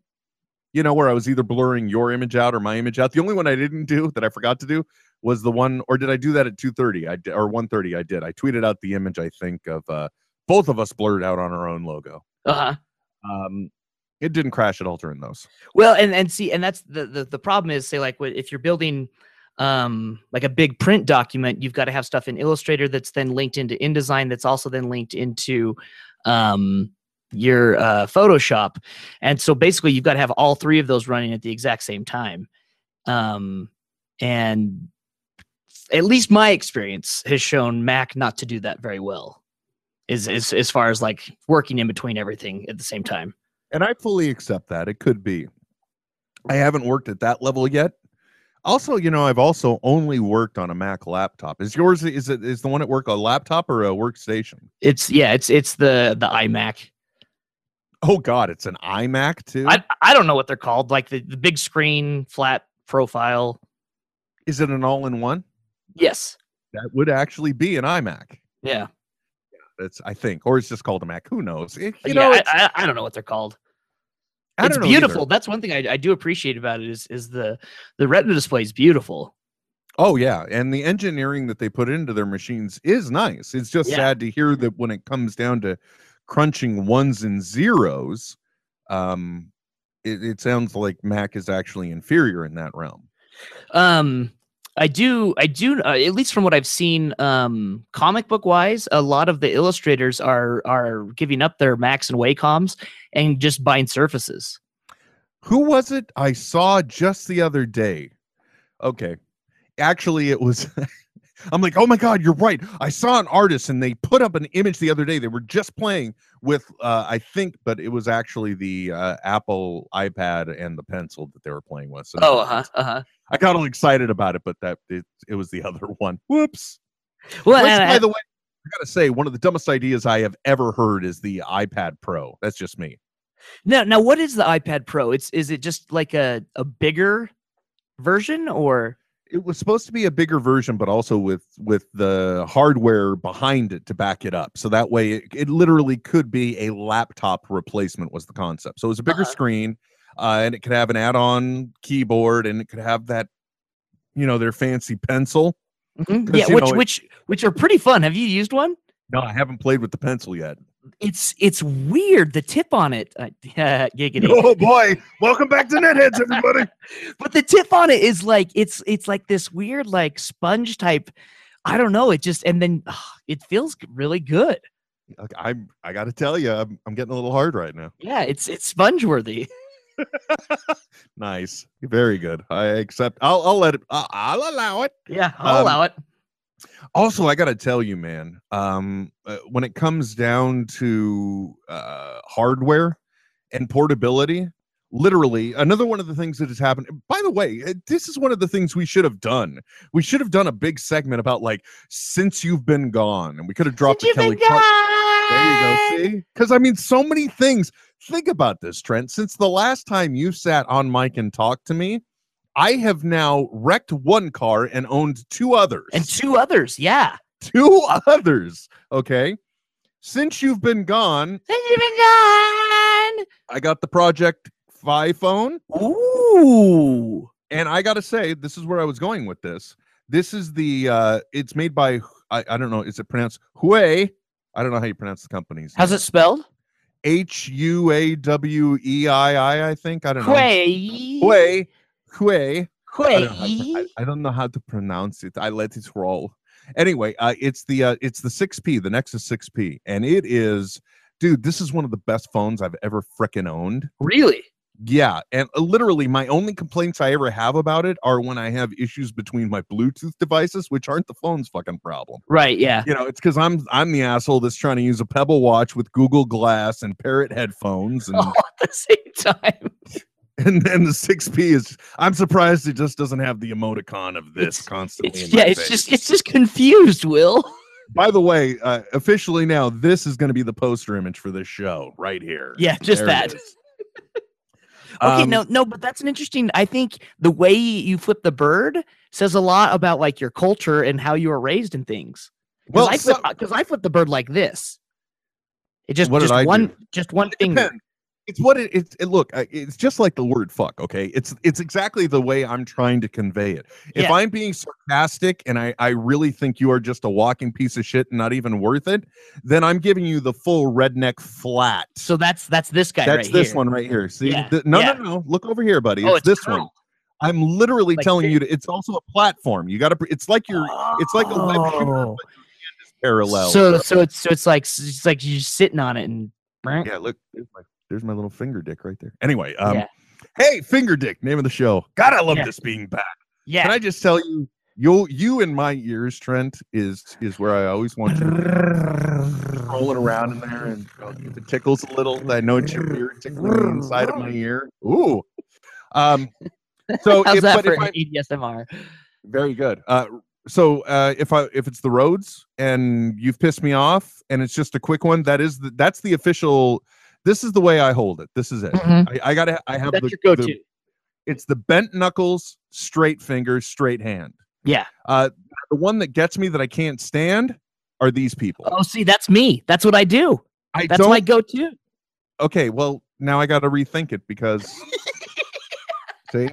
you know, where I was either blurring your image out or my image out. The only one I didn't do that I forgot to do was the one, or did I do that at 2:30? I or 1:30? I did. I tweeted out the image. I think of uh, both of us blurred out on our own logo. uh-huh Um, it didn't crash at all during those. Well, and and see, and that's the the, the problem is say like if you're building um like a big print document, you've got to have stuff in Illustrator that's then linked into InDesign that's also then linked into um your uh Photoshop. And so basically you've got to have all three of those running at the exact same time. Um and at least my experience has shown Mac not to do that very well. Is as as far as like working in between everything at the same time. And I fully accept that. It could be. I haven't worked at that level yet. Also, you know, I've also only worked on a Mac laptop. Is yours is it is the one at work a laptop or a workstation? It's yeah, it's it's the the iMac. Oh god, it's an iMac too. I I don't know what they're called, like the, the big screen, flat profile. is it an all-in-one? Yes. That would actually be an iMac. Yeah. That's I think, or it's just called a Mac. Who knows? It- you yeah, know, I, I, I don't know what they're called. I it's don't either. beautiful. That's one thing I, I do appreciate about it is is the the retina display is beautiful. Oh yeah, and the engineering that they put into their machines is nice. It's just Yeah. sad to hear that when it comes down to crunching ones and zeros, um, it, it sounds like Mac is actually inferior in that realm. Um, I do, I do, uh, at least from what I've seen, um, comic book wise, a lot of the illustrators are are giving up their Macs and Wacom's and just buying Surfaces. Who was it I saw just the other day? Okay, actually, it was. I'm like, oh my god, you're right. I saw an artist and they put up an image the other day. They were just playing with, uh, I think, but it was actually the uh, Apple iPad and the pencil that they were playing with. So Oh, uh huh, uh huh. I got all excited about it, but that it, it was the other one. Whoops. Well, Which, by I- the way, I gotta say, one of the dumbest ideas I have ever heard is the iPad Pro. That's just me. Now, now, what is the iPad Pro? It's is it just like a a bigger version or? It was supposed to be a bigger version, but also with with the hardware behind it to back it up. So that way, it, it literally could be a laptop replacement. Was the concept? So it was a bigger Uh-huh. screen, uh, and it could have an add-on keyboard, and it could have that, you know, their fancy pencil. Mhm. 'Cause, Yeah, which know, which which are pretty fun. Have you used one? No, I haven't played with the pencil yet. It's it's weird. The tip on it, uh, giggity. Oh boy! Welcome back to Netheads, everybody. but the tip on it is like it's it's like this weird like sponge type. I don't know. It just and then ah, it feels really good. I'm. I got to tell you, I'm, I'm getting a little hard right now. Yeah, it's it's sponge worthy. Nice, very good. I accept. I'll. I'll let it. I'll, I'll allow it. Yeah, I'll Um, allow it. Also, I got to tell you, man. Um, uh, when it comes down to uh, hardware and portability, literally another one of the things that has happened by the way uh, this is one of the things we should have done. We should have done a big segment about like since you've been gone and we could have dropped the kelly Clark- there you go see? Because i mean so many things. Think about this trent. Since the last time you sat on mic and talked to me i have now wrecked one car and owned two others And two others, yeah. two others okay since you've been gone Since you've been gone. i got the project fi phone Ooh. and I gotta say, this is where I was going with this. This is the uh it's made by I, I don't know, is it pronounced Huawei? I don't know how you pronounce the company's How's it spelled? H U A W E I I, I think. I don't know. Huawei. Huawei. I don't, know how to, I, I don't know how to pronounce it. I let it roll. Anyway, uh, it's the uh, it's the 6P, the Nexus 6P, and it is, dude. This is one of the best phones I've ever frickin' owned. Really? Yeah, and uh, literally my only complaints I ever have about it are when I have issues between my Bluetooth devices, which aren't the phone's fucking problem. Right, yeah. You know, it's because I'm I'm the asshole that's trying to use a Pebble watch with Google Glass and Parrot headphones, and All at the same time. and then the 6P is. I'm surprised it just doesn't have the emoticon of this It's- constantly. It's, yeah, it's face. just it's just confused, Will. By the way, uh, officially now, this is going to be the poster image for this show right here. Yeah, just There that. Okay, Um, no, no, but that's an interesting. I think the way you flip the bird says a lot about like your culture and how you were raised and things. Well, Because I flip, some- I flip the bird like this. It just just one do? just one It finger. depends. It's what it, it's. It, look, it's just like the word "fuck." Okay, it's it's exactly the way I'm trying to convey it. If Yeah. I'm being sarcastic and I I really think you are just a walking piece of shit and not even worth it, then I'm giving you the full redneck flat. So that's that's this guy That's right this here. one right here. See, Yeah, The- no, yeah. no, no. Look over here, buddy. Oh, it's, this one. I'm literally Like telling this. you. To, it's also a platform. You got to. It's like you're. It's like a web shooter, Oh. but your hand is parallel. So so it's so it's like it's like you're sitting on it and right. Yeah, look, there's my there's my little finger dick right there. Anyway, um, Yeah. hey, finger dick, name of the show. God, I love Yeah. this being back. yeah. Can I just tell you, you you in my ears, Trent, is is where I always want you to rolling around in there, and if it tickles a little, I know it's your ear tickling the inside of my ear. Ooh, um, so How's if, that for if I, ADSMR? very good. Uh, so uh, if I if it's the roads and you've pissed me off and it's just a quick one, that is the, that's the official. This is the way I hold it. This is it. Mhm. I, I gotta. I have That's the, your go-to. It's the bent knuckles, straight fingers, straight hand. Yeah. Uh, the one that gets me that I can't stand are these people. Oh, see, that's me. That's what I do. I That's my go-to. okay, well now I got to rethink it because see,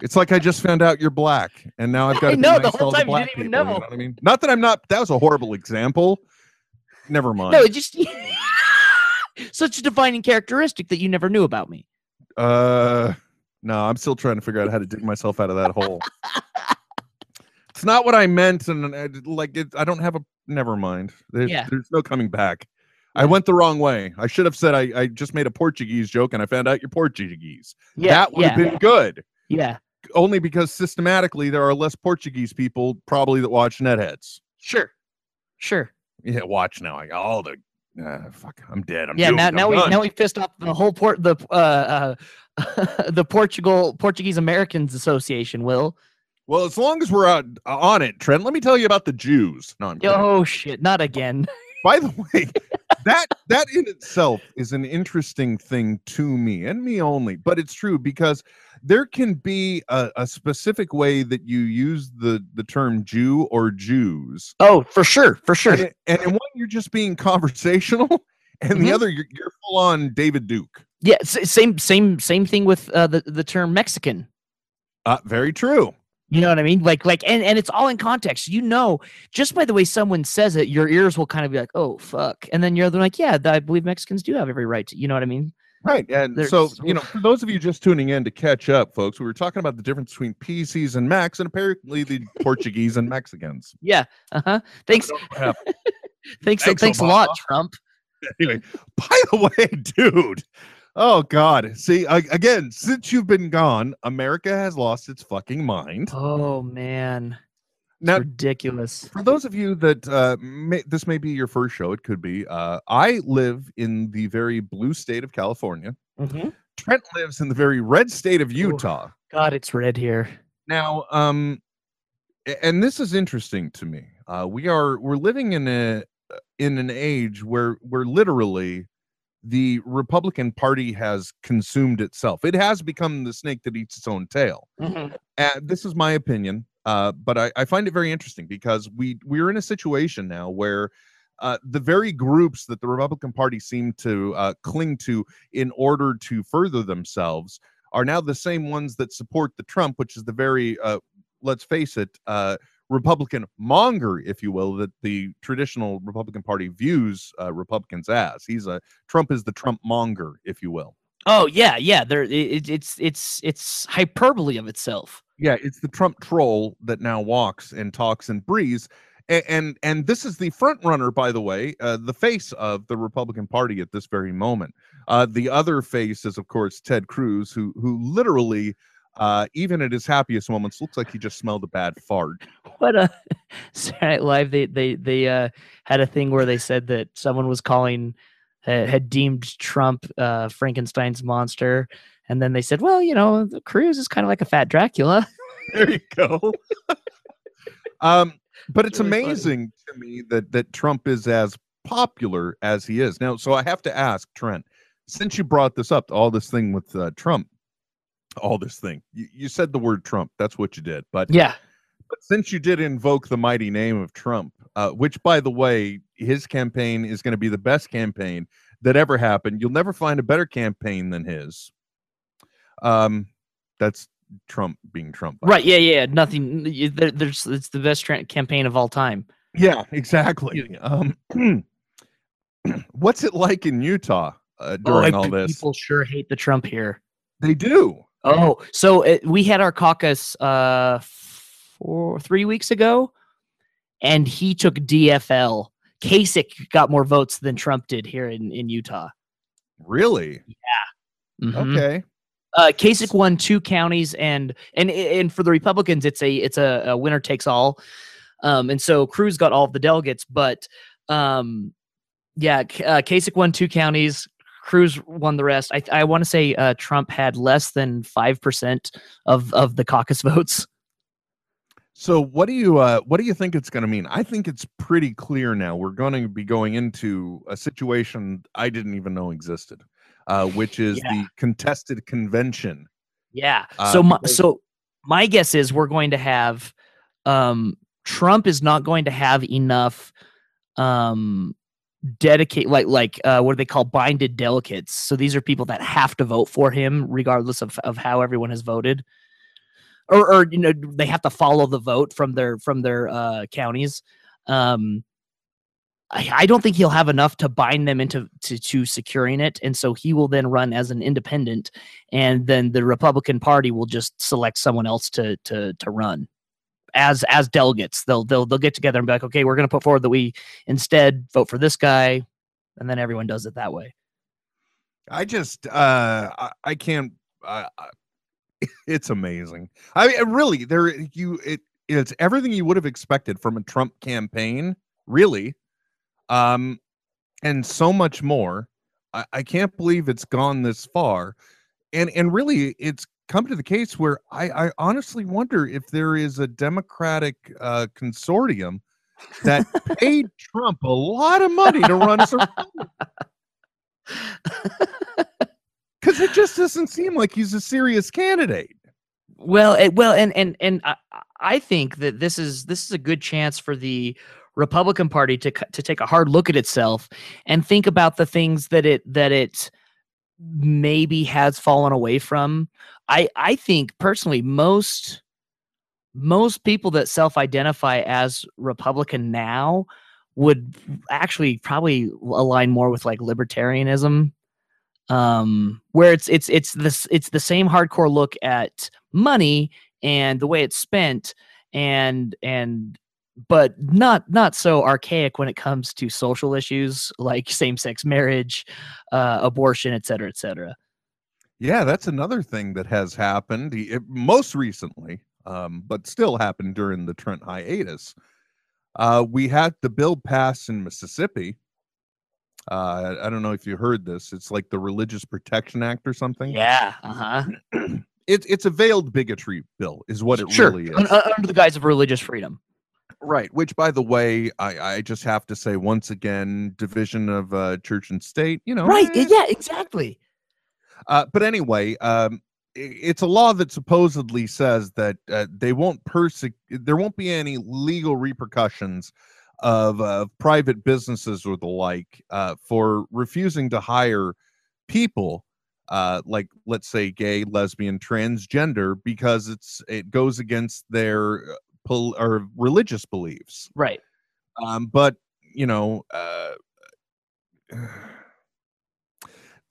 it's like I just found out you're black, and now I've got to be know, nice the whole all the time you black didn't even people, you know. know what I mean? Not that I'm not. That was a horrible example. Never mind. No, it just such a defining characteristic that you never knew about me. Uh, no, I'm still trying to figure out how to dig myself out of that hole. It's not what I meant, and uh, like it, I don't have a. Never mind. There- Yeah. There's no coming back. I went the wrong way. I should have said I, I just made a Portuguese joke, and I found out you're Portuguese. Yeah, that would yeah, have been good. yeah. Only because systematically there are less Portuguese people probably that watch netheads. Sure, sure. Yeah, watch now. I got all the. Uh, fuck, I'm dead. I'm yeah, doomed, now now we now we pissed off the whole port the uh, uh the Portugal Portuguese Americans Association. Will Well, as long as we're on, on it, Trent, let me tell you about the Jews. No, I'm kidding. oh shit, not again. By the way, that that in itself is an interesting thing to me and me only, but it's true because there can be a, a specific way that you use the the term Jew or Jews, Oh, for sure, for sure. and, and in one you're just being conversational, and the Mhm. other you're, you're full on David Duke. Yeah, same same same thing with uh, the the term Mexican. Uh, very true. You know what I mean? Like like and and it's all in context. You know, just by the way someone says it, your ears will kind of be like, "Oh fuck," and then you're like, "Yeah, I believe Mexicans do have every right to." You know what I mean? Right. And There's- so, you know, for those of you just tuning in to catch up, folks, we were talking about the difference between PCs and Macs and apparently the Portuguese and Mexicans. Yeah. Uh huh. Thanks. Thanks. Thanks, Thanks, a lot, Trump. anyway, by the way, dude. Oh God. See, I, again, since you've been gone, America has lost its fucking mind. Oh man, it's Now, ridiculous. for those of you that uh, may, this may be your first show, it could be. Uh, I live in the very blue state of California. Mm-hmm. Trent lives in the very red state of Utah. God, it's red here. Now, um, and this is interesting to me. Uh, we are we're living in a in an age where we're literally the Republican Party has consumed itself. It has become the snake that eats its own tail. Mm-hmm. And this is my opinion, uh, but I, I find it very interesting because we we're in a situation now where uh, the very groups that the Republican Party seem to uh, cling to in order to further themselves are now the same ones that support the Trump, which is the very uh, let's face it, uh, Republican monger, if you will, that the traditional Republican Party views uh, Republicans as. He's a Trump is the Trump monger, if you will. Oh yeah, yeah. There, it, it's it's it's hyperbole of itself. Yeah, it's the Trump troll that now walks and talks and breathes. And and, and this is the front runner, by the way, uh, the face of the Republican Party at this very moment. Uh, the other face is, of course, Ted Cruz, who who literally, uh, even at his happiest moments, looks like he just smelled a bad fart. What a Saturday Night Live. They they they uh, had a thing where they said that someone was calling had, had deemed Trump uh, Frankenstein's monster, and then they said, well, you know, the Cruz is kind of like a fat Dracula. there you go. um, but it's Really funny. amazing to me that that Trump is as popular as he is now. So I have to ask Trent, since you brought this up, all this thing with uh, Trump, all this thing, you, you said the word Trump. That's what you did. But Yeah. but since you did invoke the mighty name of Trump, uh, which by the way, his campaign is going to be the best campaign that ever happened. You'll never find a better campaign than his. Um, that's Trump being Trump. Right. Yeah. Yeah. Nothing. There, there's it's the best tra- campaign of all time. Yeah, exactly. Um, what's it like in Utah uh, during oh, all this? people sure hate the Trump here. They do. Oh, so it, we had our caucus uh four three weeks ago, and he took DFL. Kasich got more votes than Trump did here in in Utah. Really? Mhm. Okay. Uh, Kasich won two counties, and and and for the Republicans, it's a it's a, a winner takes all. Um, and so Cruz got all of the delegates, but um, yeah, uh, Kasich won two counties. Cruz won the rest. I I want to say uh, Trump had less than five percent of of the caucus votes. So what do you uh, what do you think it's going to mean? I think it's pretty clear now. We're going to be going into a situation I didn't even know existed, uh, which is Yeah. the contested convention. Yeah. Uh, so my, so my guess is we're going to have um Trump is not going to have enough um dedicate like like uh what do they call binded delegates. So these are people that have to vote for him regardless of of how everyone has voted. Or or you know they have to follow the vote from their from their uh counties. Um I, I don't think he'll have enough to bind them into to, to securing it, and so he will then run as an independent and then the Republican Party will just select someone else to to to run as as delegates. They'll they'll they'll get together and be like, okay, we're going to put forward that we instead vote for this guy, and then everyone does it that way. I just uh I, I can't uh, it's amazing. I mean really there you it it's everything you would have expected from a Trump campaign, really. Um and so much more. I, I can't believe it's gone this far. And and really it's come to the case where I, I honestly wonder if there is a Democratic uh consortium that paid Trump a lot of money to run as a because it just doesn't seem like he's a serious candidate. Well, it, well, and and and I, I think that this is this is a good chance for the Republican Party to to take a hard look at itself and think about the things that it that it maybe has fallen away from. I I think personally most most people that self-identify as Republican now would actually probably align more with like libertarianism um where it's it's it's this it's the same hardcore look at money and the way it's spent and and but not not so archaic when it comes to social issues like same-sex marriage uh abortion et cetera et cetera Yeah, that's another thing that has happened it- most recently, um, but still happened during the Trent hiatus. Uh, we had the bill pass in Mississippi, Uh, I don't know if you heard this. It's like the Religious Protection Act or something. Yeah. Uh huh. It's it's a veiled bigotry bill, is what it sure. really is. Un- un- under the guise of religious freedom. Right. Which, by the way, I, I just have to say once again, division of uh, church and state. You know. Right. eh, Yeah. Exactly. Uh, but anyway, um, it's a law that supposedly says that uh, they won't persecute. There won't be any legal repercussions of uh, private businesses or the like uh, for refusing to hire people. Uh, like let's say gay, lesbian, transgender, because it's it goes against their uh, pol- or religious beliefs. Right. Um, but you know, uh,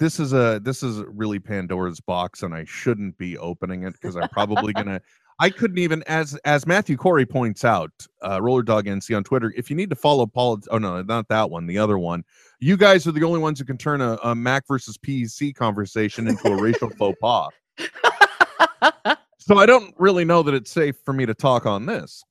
this is a this is really Pandora's box, and I shouldn't be opening it because I'm probably gonna. I couldn't even, as as Matthew Corey points out, uh, Roller Dog NC on Twitter. If you need to follow Paul, oh no, not that one, the other one. You guys are the only ones who can turn a, a Mac versus PC conversation into a racial faux pas. So I don't really know that it's safe for me to talk on this.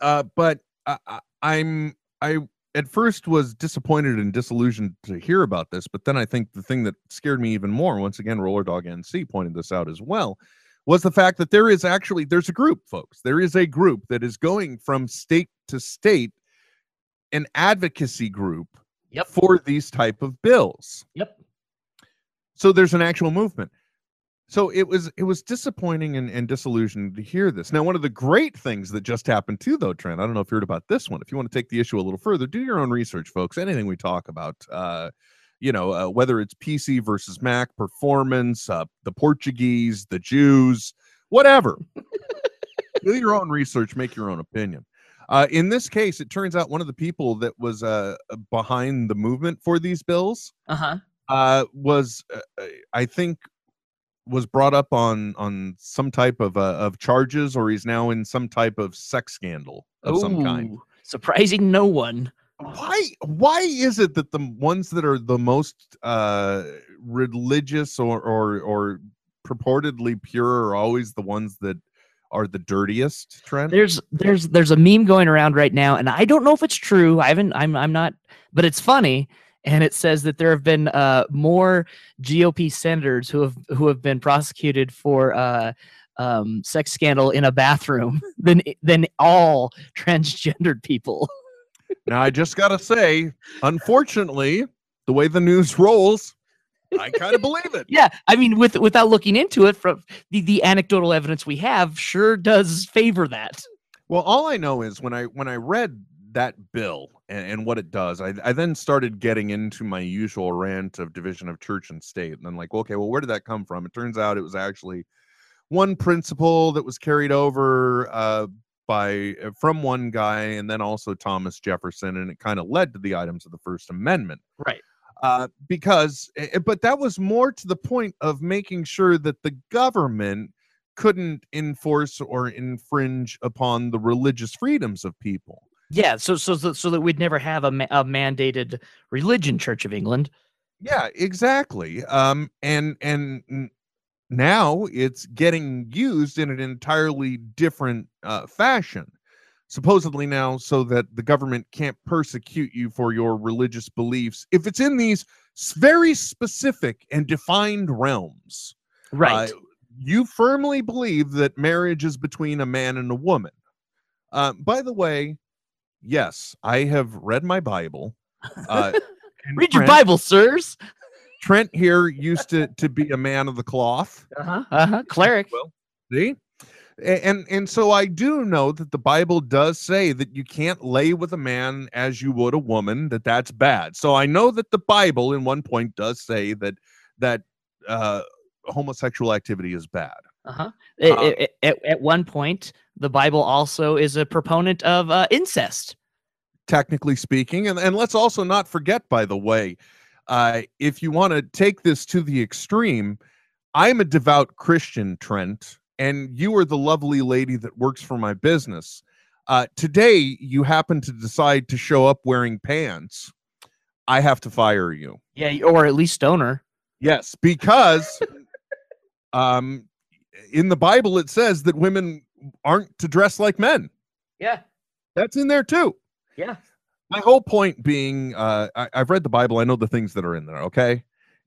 Uh, but I, I, I'm I at first was disappointed and disillusioned to hear about this, but then I think the thing that scared me even more, once again, Roller Dog NC pointed this out as well, was the fact that there is actually there's a group, folks. There is a group that is going from state to state, an advocacy group Yep. for these type of bills Yep. so there's an actual movement so it was it was disappointing and, and disillusioning to hear this. Now one of the great things that just happened too though trent i don't know if you heard about this one. If you want to take the issue a little further do your own research folks. Anything we talk about uh you know uh, whether it's pc versus mac performance uh, the portuguese the jews whatever. Do your own research make your own opinion. Uh, in this case it turns out one of the people that was uh, behind the movement for these bills Uh huh. uh was uh, i think was brought up on on some type of uh, of charges or he's now in some type of sex scandal of some kind Surprising no one. why why is it that the ones that are the most uh religious or or or purportedly pure are always the ones that are the dirtiest Trent There's there's there's a meme going around right now, and I don't know if it's true. I haven't. I'm I'm not, but it's funny. And it says that there have been uh, more GOP senators who have who have been prosecuted for uh, um, sex scandal in a bathroom than than all transgendered people. now i just gotta say unfortunately the way the news rolls i kind of believe it yeah, I mean, with without looking into it, from the the anecdotal evidence we have, sure does favor that. Well, all I know is when I when I read that bill and, and what it does, I, I then started getting into my usual rant of division of church and state, and then like, okay, well, where did that come from? It turns out it was actually one principle that was carried over uh, by uh, from one guy, and then also Thomas Jefferson, and it kind of led to the items of the First Amendment Right. uh, because eh, eh, but that was more to the point of making sure that the government couldn't enforce or infringe upon the religious freedoms of people Yeah. So so so, so that we'd never have a, ma- a mandated religion, Church of England. yeah exactly um and and now it's getting used in an entirely different uh, fashion supposedly now so that the government can't persecute you for your religious beliefs if it's in these s- very specific and defined realms Right. Uh, you firmly believe that marriage is between a man and a woman. Uh, by the way, yes, I have read my Bible. Uh, Read your Bible, sirs. Trent here used to to be a man of the cloth. Uh-huh. Uh-huh. Cleric. Well, see, and and so I do know that the Bible does say that you can't lay with a man as you would a woman. That that's bad. So I know that the Bible, in one point, does say that that uh, homosexual activity is bad. Uh-huh. Uh, At- at, at, at one point, the Bible also is a proponent of uh, incest. technically speaking. And, and let's also not forget, by the way, uh, if you want to take this to the extreme, I'm a devout Christian, Trent, and you are the lovely lady that works for my business. Uh, today, you happen to decide to show up wearing pants. I have to fire you. Yeah, or at least stoner. Yes, because um, in the Bible it says that women aren't to dress like men. Yeah. That's in there too. Yeah. my whole point being uh I, i've read the bible i know the things that are in there okay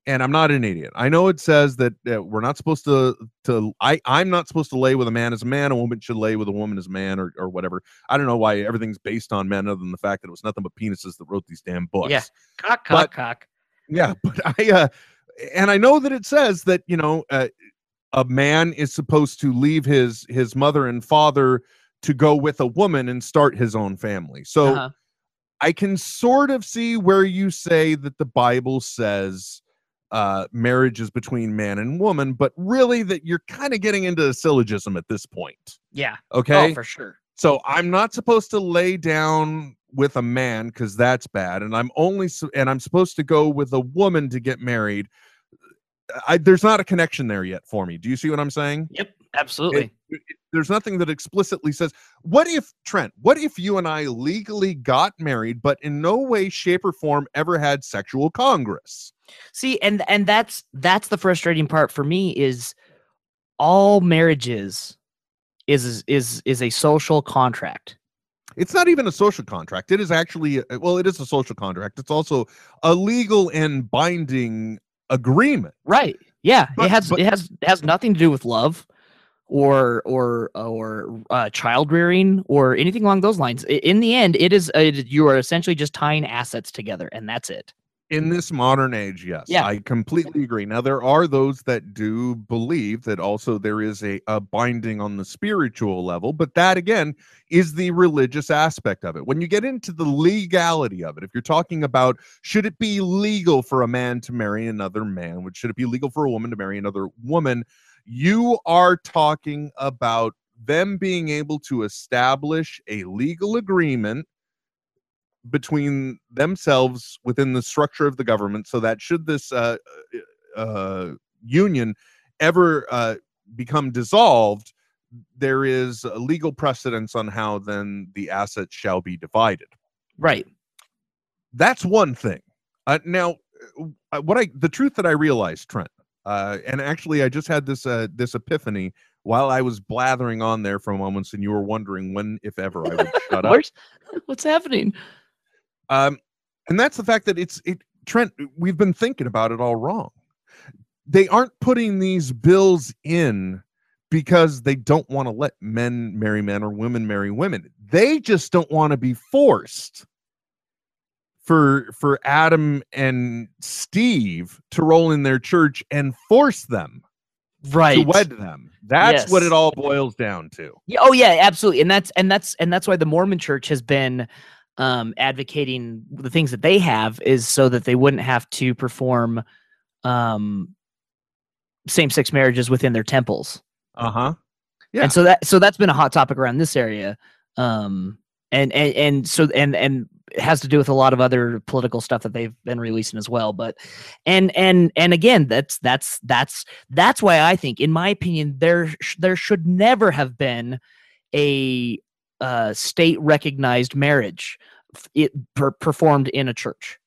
and i'm not an idiot i know it says that uh, we're not supposed to to i i'm not supposed to lay with a man as a man a woman should lay with a woman as a man or, or whatever i don't know why everything's based on men other than the fact that it was nothing but penises that wrote these damn books Yeah. Cock, But- cock, cock. yeah but i uh and i know that it says that you know uh, a man is supposed to leave his his mother and father to go with a woman and start his own family so Uh-huh. I can sort of see where you say that the Bible says uh, marriage is between man and woman, but really that you're kind of getting into a syllogism at this point. Yeah. Okay. Oh, for sure. so I'm not supposed to lay down with a man because that's bad, and I'm only and I'm supposed to go with a woman to get married. I, there's not a connection there yet for me. Do you see what I'm saying? Yep. Absolutely. It- it- there's nothing that explicitly says what if trent what if you and i legally got married but in no way shape or form ever had sexual congress See, and and that's that's the frustrating part for me is all marriages is is is a social contract. it's not even a social contract it is actually well it is a social contract it's also a legal and binding agreement Right. Yeah. But- it has but- it has it has nothing to do with love or or or uh, child rearing or anything along those lines. In the end, it is uh, you are essentially just tying assets together, and that's it. In this modern age yes Yeah. i completely agree. Now there are those that do believe that also there is a, a binding on the spiritual level but that again is the religious aspect of it. When you get into the legality of it if you're talking about should it be legal for a man to marry another man? Would should it be legal for a woman to marry another woman? You are talking about them being able to establish a legal agreement between themselves within the structure of the government so that should this uh, uh, union ever uh, become dissolved there is a legal precedence on how then the assets shall be divided Right. that's one thing uh, now uh, what i the truth that i realized trent uh, and actually i just had this uh, this epiphany while i was blathering on there for moments and you were wondering when if ever i would shut up what's happening? Um, and that's the fact that it's it Trent. We've been thinking about it all wrong. They aren't putting these bills in because they don't want to let men marry men or women marry women. They just don't want to be forced for for Adam and Steve to roll in their church and force them Right. to wed them. That's what it all boils down to. Yeah, oh yeah, absolutely. And that's and that's and that's why the Mormon church has been um advocating the things that they have is so that they wouldn't have to perform um same-sex marriages within their temples. Uh-huh. Yeah. And so that so that's been a hot topic around this area. Um and and and so and and it has to do with a lot of other political stuff that they've been releasing as well but and and and again that's that's that's that's why i think in my opinion there sh- there should never have been a uh, state recognized marriage it per- performed in a church.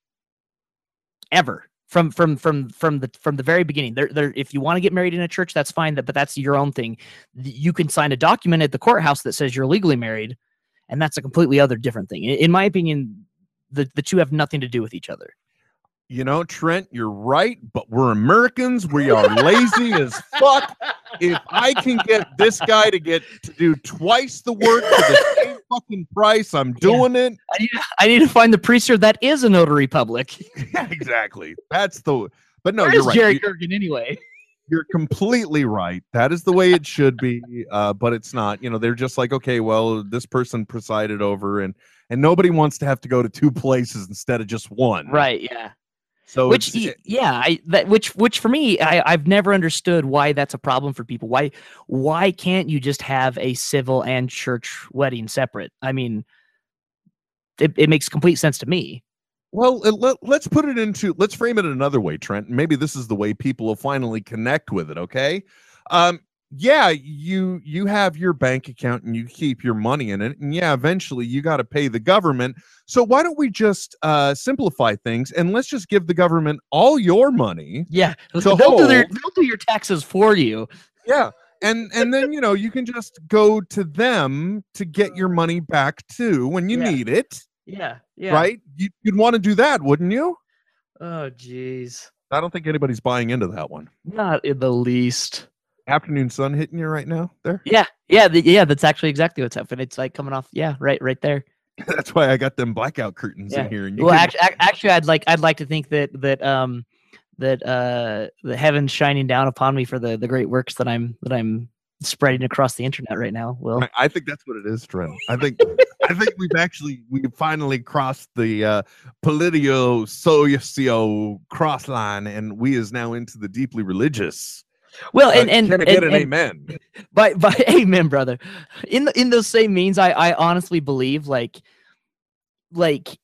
Ever. From from from from the from the very beginning. There there if you want to get married in a church that's fine that but that's your own thing. You can sign a document at the courthouse that says you're legally married and that's a completely other different thing. In, in my opinion the, the two have nothing to do with each other You know, Trent, you're right, but we're Americans. We are lazy as fuck. If I can get this guy to get to do twice the work for the same fucking price, I'm doing it. I need, I need to find the priester that is a notary public Yeah, exactly. That's the. But no, Where you're right. jerry Kurgan anyway You're completely right. That is the way it should be, uh, but it's not. You know, they're just like, okay, well, this person presided over, and and nobody wants to have to go to two places instead of just one. right yeah So which yeah I, that which which for me I, i've never understood why that's a problem for people why why can't you just have a civil and church wedding separate i mean it, it makes complete sense to me Well, uh, let, let's put it into let's frame it another way, Trent. Maybe this is the way people will finally connect with it. Okay, um, yeah, you you have your bank account and you keep your money in it, and yeah, eventually you got to pay the government. So why don't we just uh, simplify things and let's just give the government all your money? yeah they'll do, their, they'll do your taxes for you Yeah, and and then you know you can just go to them to get your money back too when you Yeah. need it. Yeah. Yeah. right? You'd want to do that, wouldn't you? Oh, jeez. I don't think anybody's buying into that one. Not in the least. Afternoon sun hitting you right now there. Yeah. Yeah. The, yeah. That's actually exactly what's happening. It's like coming off. Yeah. Right. Right there. That's why I got them blackout curtains Yeah. in here. And you well, can- actually, actually, I'd like I'd like to think that that um that uh the heavens shining down upon me for the the great works that I'm that I'm spreading across the internet right now. Will I- I think that's what it is, Trent. I think I think we've actually we finally crossed the uh politio socio cross line and we is now into the deeply religious. Well, Uh, and and, can I and, get an and amen? by by amen, brother. In the, in those same means, I I honestly believe like like.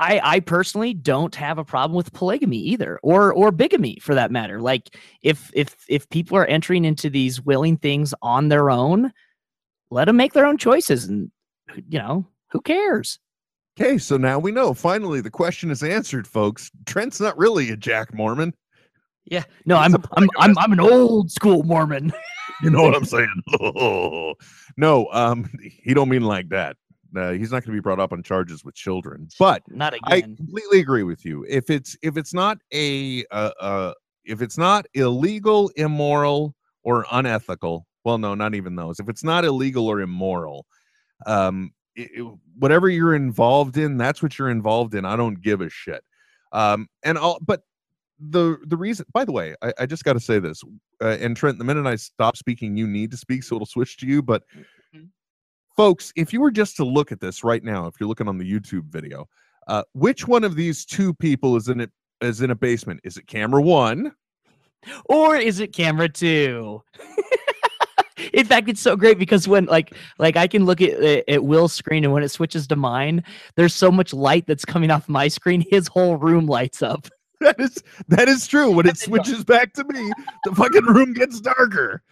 I, I personally don't have a problem with polygamy either or or bigamy for that matter like if if if people are entering into these willing things on their own let them make their own choices and you know who cares Okay, so now we know. Finally, the question is answered, folks. Trent's not really a Jack Mormon. Yeah no i'm a i'm i'm, I'm an old school mormon You know what I'm saying? no, um, he don't mean like that. Uh, he's not going to be brought up on charges with children. But not I completely agree with you. If it's if it's not a uh, uh if it's not illegal, immoral, or unethical, well, no, not even those. If it's not illegal or immoral, um, it- it- whatever you're involved in, that's what you're involved in. I don't give a shit. Um, and all, but the the reason. By the way, I, I just got to say this. Uh, and Trent, the minute I stop speaking, you need to speak, so it'll switch to you. But Mhm. folks, if you were just to look at this right now, if you're looking on the YouTube video, uh, which one of these two people is in it is in a basement? Is it camera one? or is it camera two in fact it's so great because when like like i can look at at- at will's screen and when it switches to mine there's so much light that's coming off my screen his whole room lights up That is that is true. When it And then dark. switches back to me, the fucking room gets darker.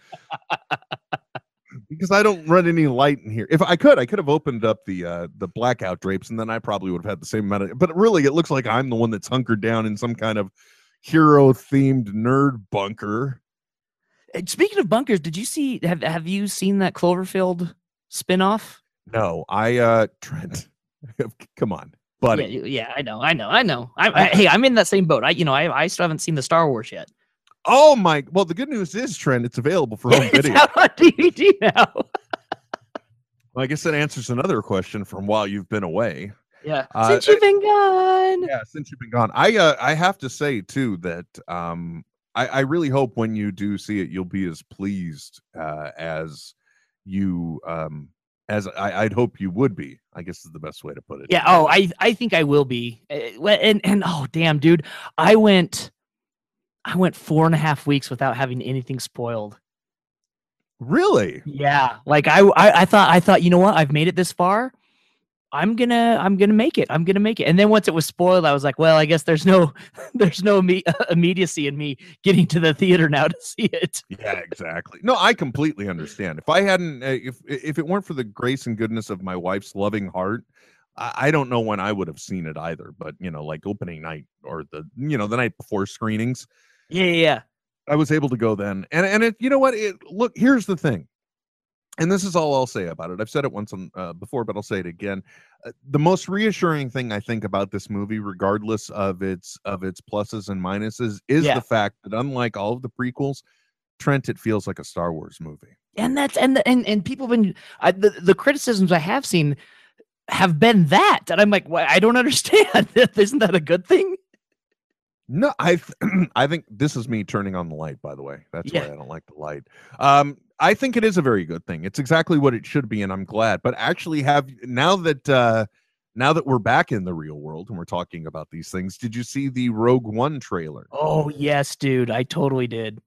because I don't run any light in here. If I could, I could have opened up the uh the blackout drapes and then I probably would have had the same amount of but really it looks like I'm the one that's hunkered down in some kind of hero themed nerd bunker. Speaking of bunkers did you see have, have you seen that cloverfield spin-off No, I uh Trent. Come on, buddy. yeah, yeah i know i know i know I, I, hey i'm in that same boat i you know i, I still haven't seen the star wars yet Oh my well the good news is Trent, it's available for home video. out on dvd now Well, I guess that answers another question from while you've been away. yeah Uh, since you've been gone yeah since you've been gone i uh, i have to say too that um i i really hope when you do see it you'll be as pleased uh as you um as I, i'd hope you would be i guess is the best way to put it Yeah. Oh, I I think I will be. Uh, And and oh damn, dude, I went, I went four and a half weeks without having anything spoiled. really Yeah. Like I I, I thought I thought you know what I've made it this far. I'm gonna I'm gonna make it. I'm gonna make it. And then once it was spoiled, I was like, well, I guess there's no there's no imme- immediacy in me getting to the theater now to see it. yeah exactly no i completely understand if i hadn't uh, if if it weren't for the grace and goodness of my wife's loving heart I, I don't know when i would have seen it either but you know like opening night or the you know the night before screenings Yeah, yeah, yeah. I was able to go then, and and it, you know what? It look here's the thing, and this is all I'll say about it. I've said it once on, uh, before, but I'll say it again. Uh, the most reassuring thing I think about this movie, regardless of its of its pluses and minuses, is Yeah. the fact that unlike all of the prequels, Trent, it feels like a Star Wars movie. and that's and and and people have been I, the the criticisms I have seen have been that, and I'm like, well, I don't understand. Isn't that a good thing? No, I th- I think this is me turning on the light. By the way, that's Yeah. why I don't like the light. Um, I think it is a very good thing. It's exactly what it should be, and I'm glad. But actually, have now that uh, now that we're back in the real world and we're talking about these things, did you see the Rogue One trailer? Oh yes, dude, I totally did.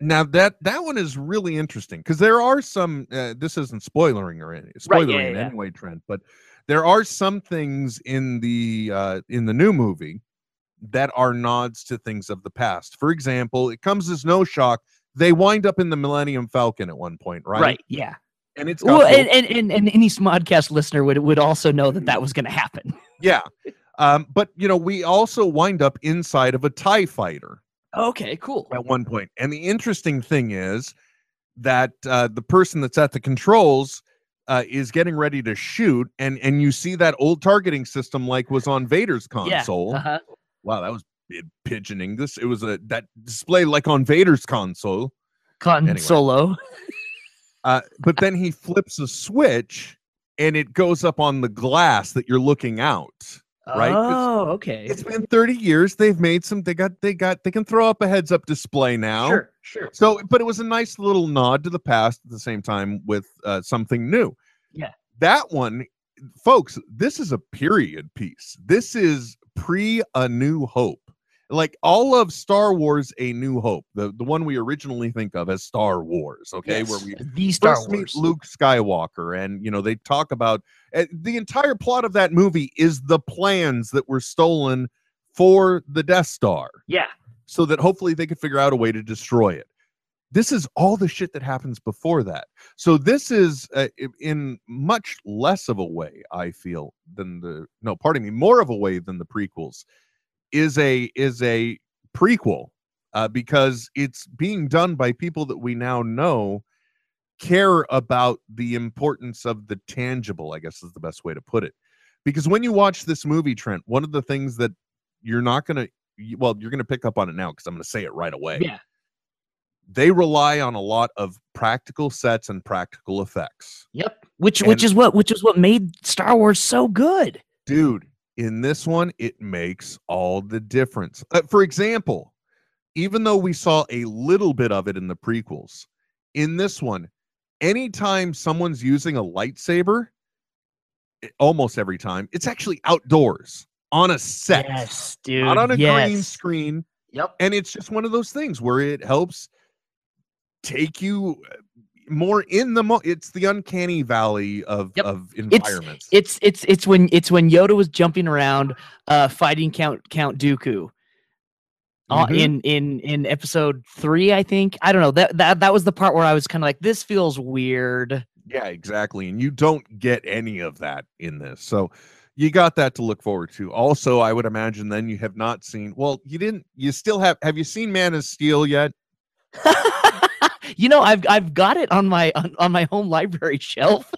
Now that that one is really interesting because there are some. Uh, this isn't spoiling or any Right, spoiling yeah, in yeah. any way, Trent, but there are some things in the uh, in the new movie that are nods to things of the past. For example, it comes as no shock they wind up in the Millennium Falcon at one point, right? Right. yeah. And it's Well, and, and, and, and any Smodcast listener would would also know that that was going to happen. yeah. Um, but you know, we also wind up inside of a TIE fighter. Okay, cool. at one point. And the interesting thing is that uh, the person that's at the controls uh, is getting ready to shoot, and and you see that old targeting system like was on Vader's console. Yeah. Uh-huh. Wow, that was pidgin English. It was a that display like on Vader's console. Con Anyway. Solo. Uh, but then he flips a switch, and it goes up on the glass that you're looking out. Right? Oh, okay. It's been 30 years. They've made some. They got. They got. They can throw up a heads up display now. Sure, sure. So, but it was a nice little nod to the past at the same time with uh, something new. Yeah. That one, folks, this is a period piece. This is pre A New Hope. Like all of Star Wars, A New Hope, the, the one we originally think of as Star Wars, okay, where Yes, we the Star first Wars. meet Luke Skywalker, and you know they talk about uh, the entire plot of that movie is the plans that were stolen for the Death Star Yeah. so that hopefully they could figure out a way to destroy it. This is all the shit that happens before that. So this is uh, in much less of a way, I feel, than the no, pardon me, more of a way than the prequels is a is a prequel uh, because it's being done by people that we now know care about the importance of the tangible. I guess is the best way to put it. Because when you watch this movie, Trent, one of the things that you're not gonna well you're going to pick up on it now because i'm going to say it right away Yeah. they rely on a lot of practical sets and practical effects Yep. Which which is what which is what made Star Wars so good. dude in this one it makes all the difference Uh, for example even though we saw a little bit of it in the prequels in this one anytime someone's using a lightsaber i- almost every time it's actually outdoors on a set Yes, dude. not on a yes. green screen Yep. and it's just one of those things where it helps take you uh, more in the mo- it's the uncanny valley of Yep. of environments It's it's it's when it's when Yoda was jumping around uh fighting Count Count Dooku. Uh, Mhm. in in in episode three, I think. I don't know. That that that was the part where I was kind of like, this feels weird. yeah exactly and you don't get any of that in this so you got that to look forward to also i would imagine then you have not seen well you didn't you still have have you seen man of steel yet you know, I've I've got it on my on, on my home library shelf.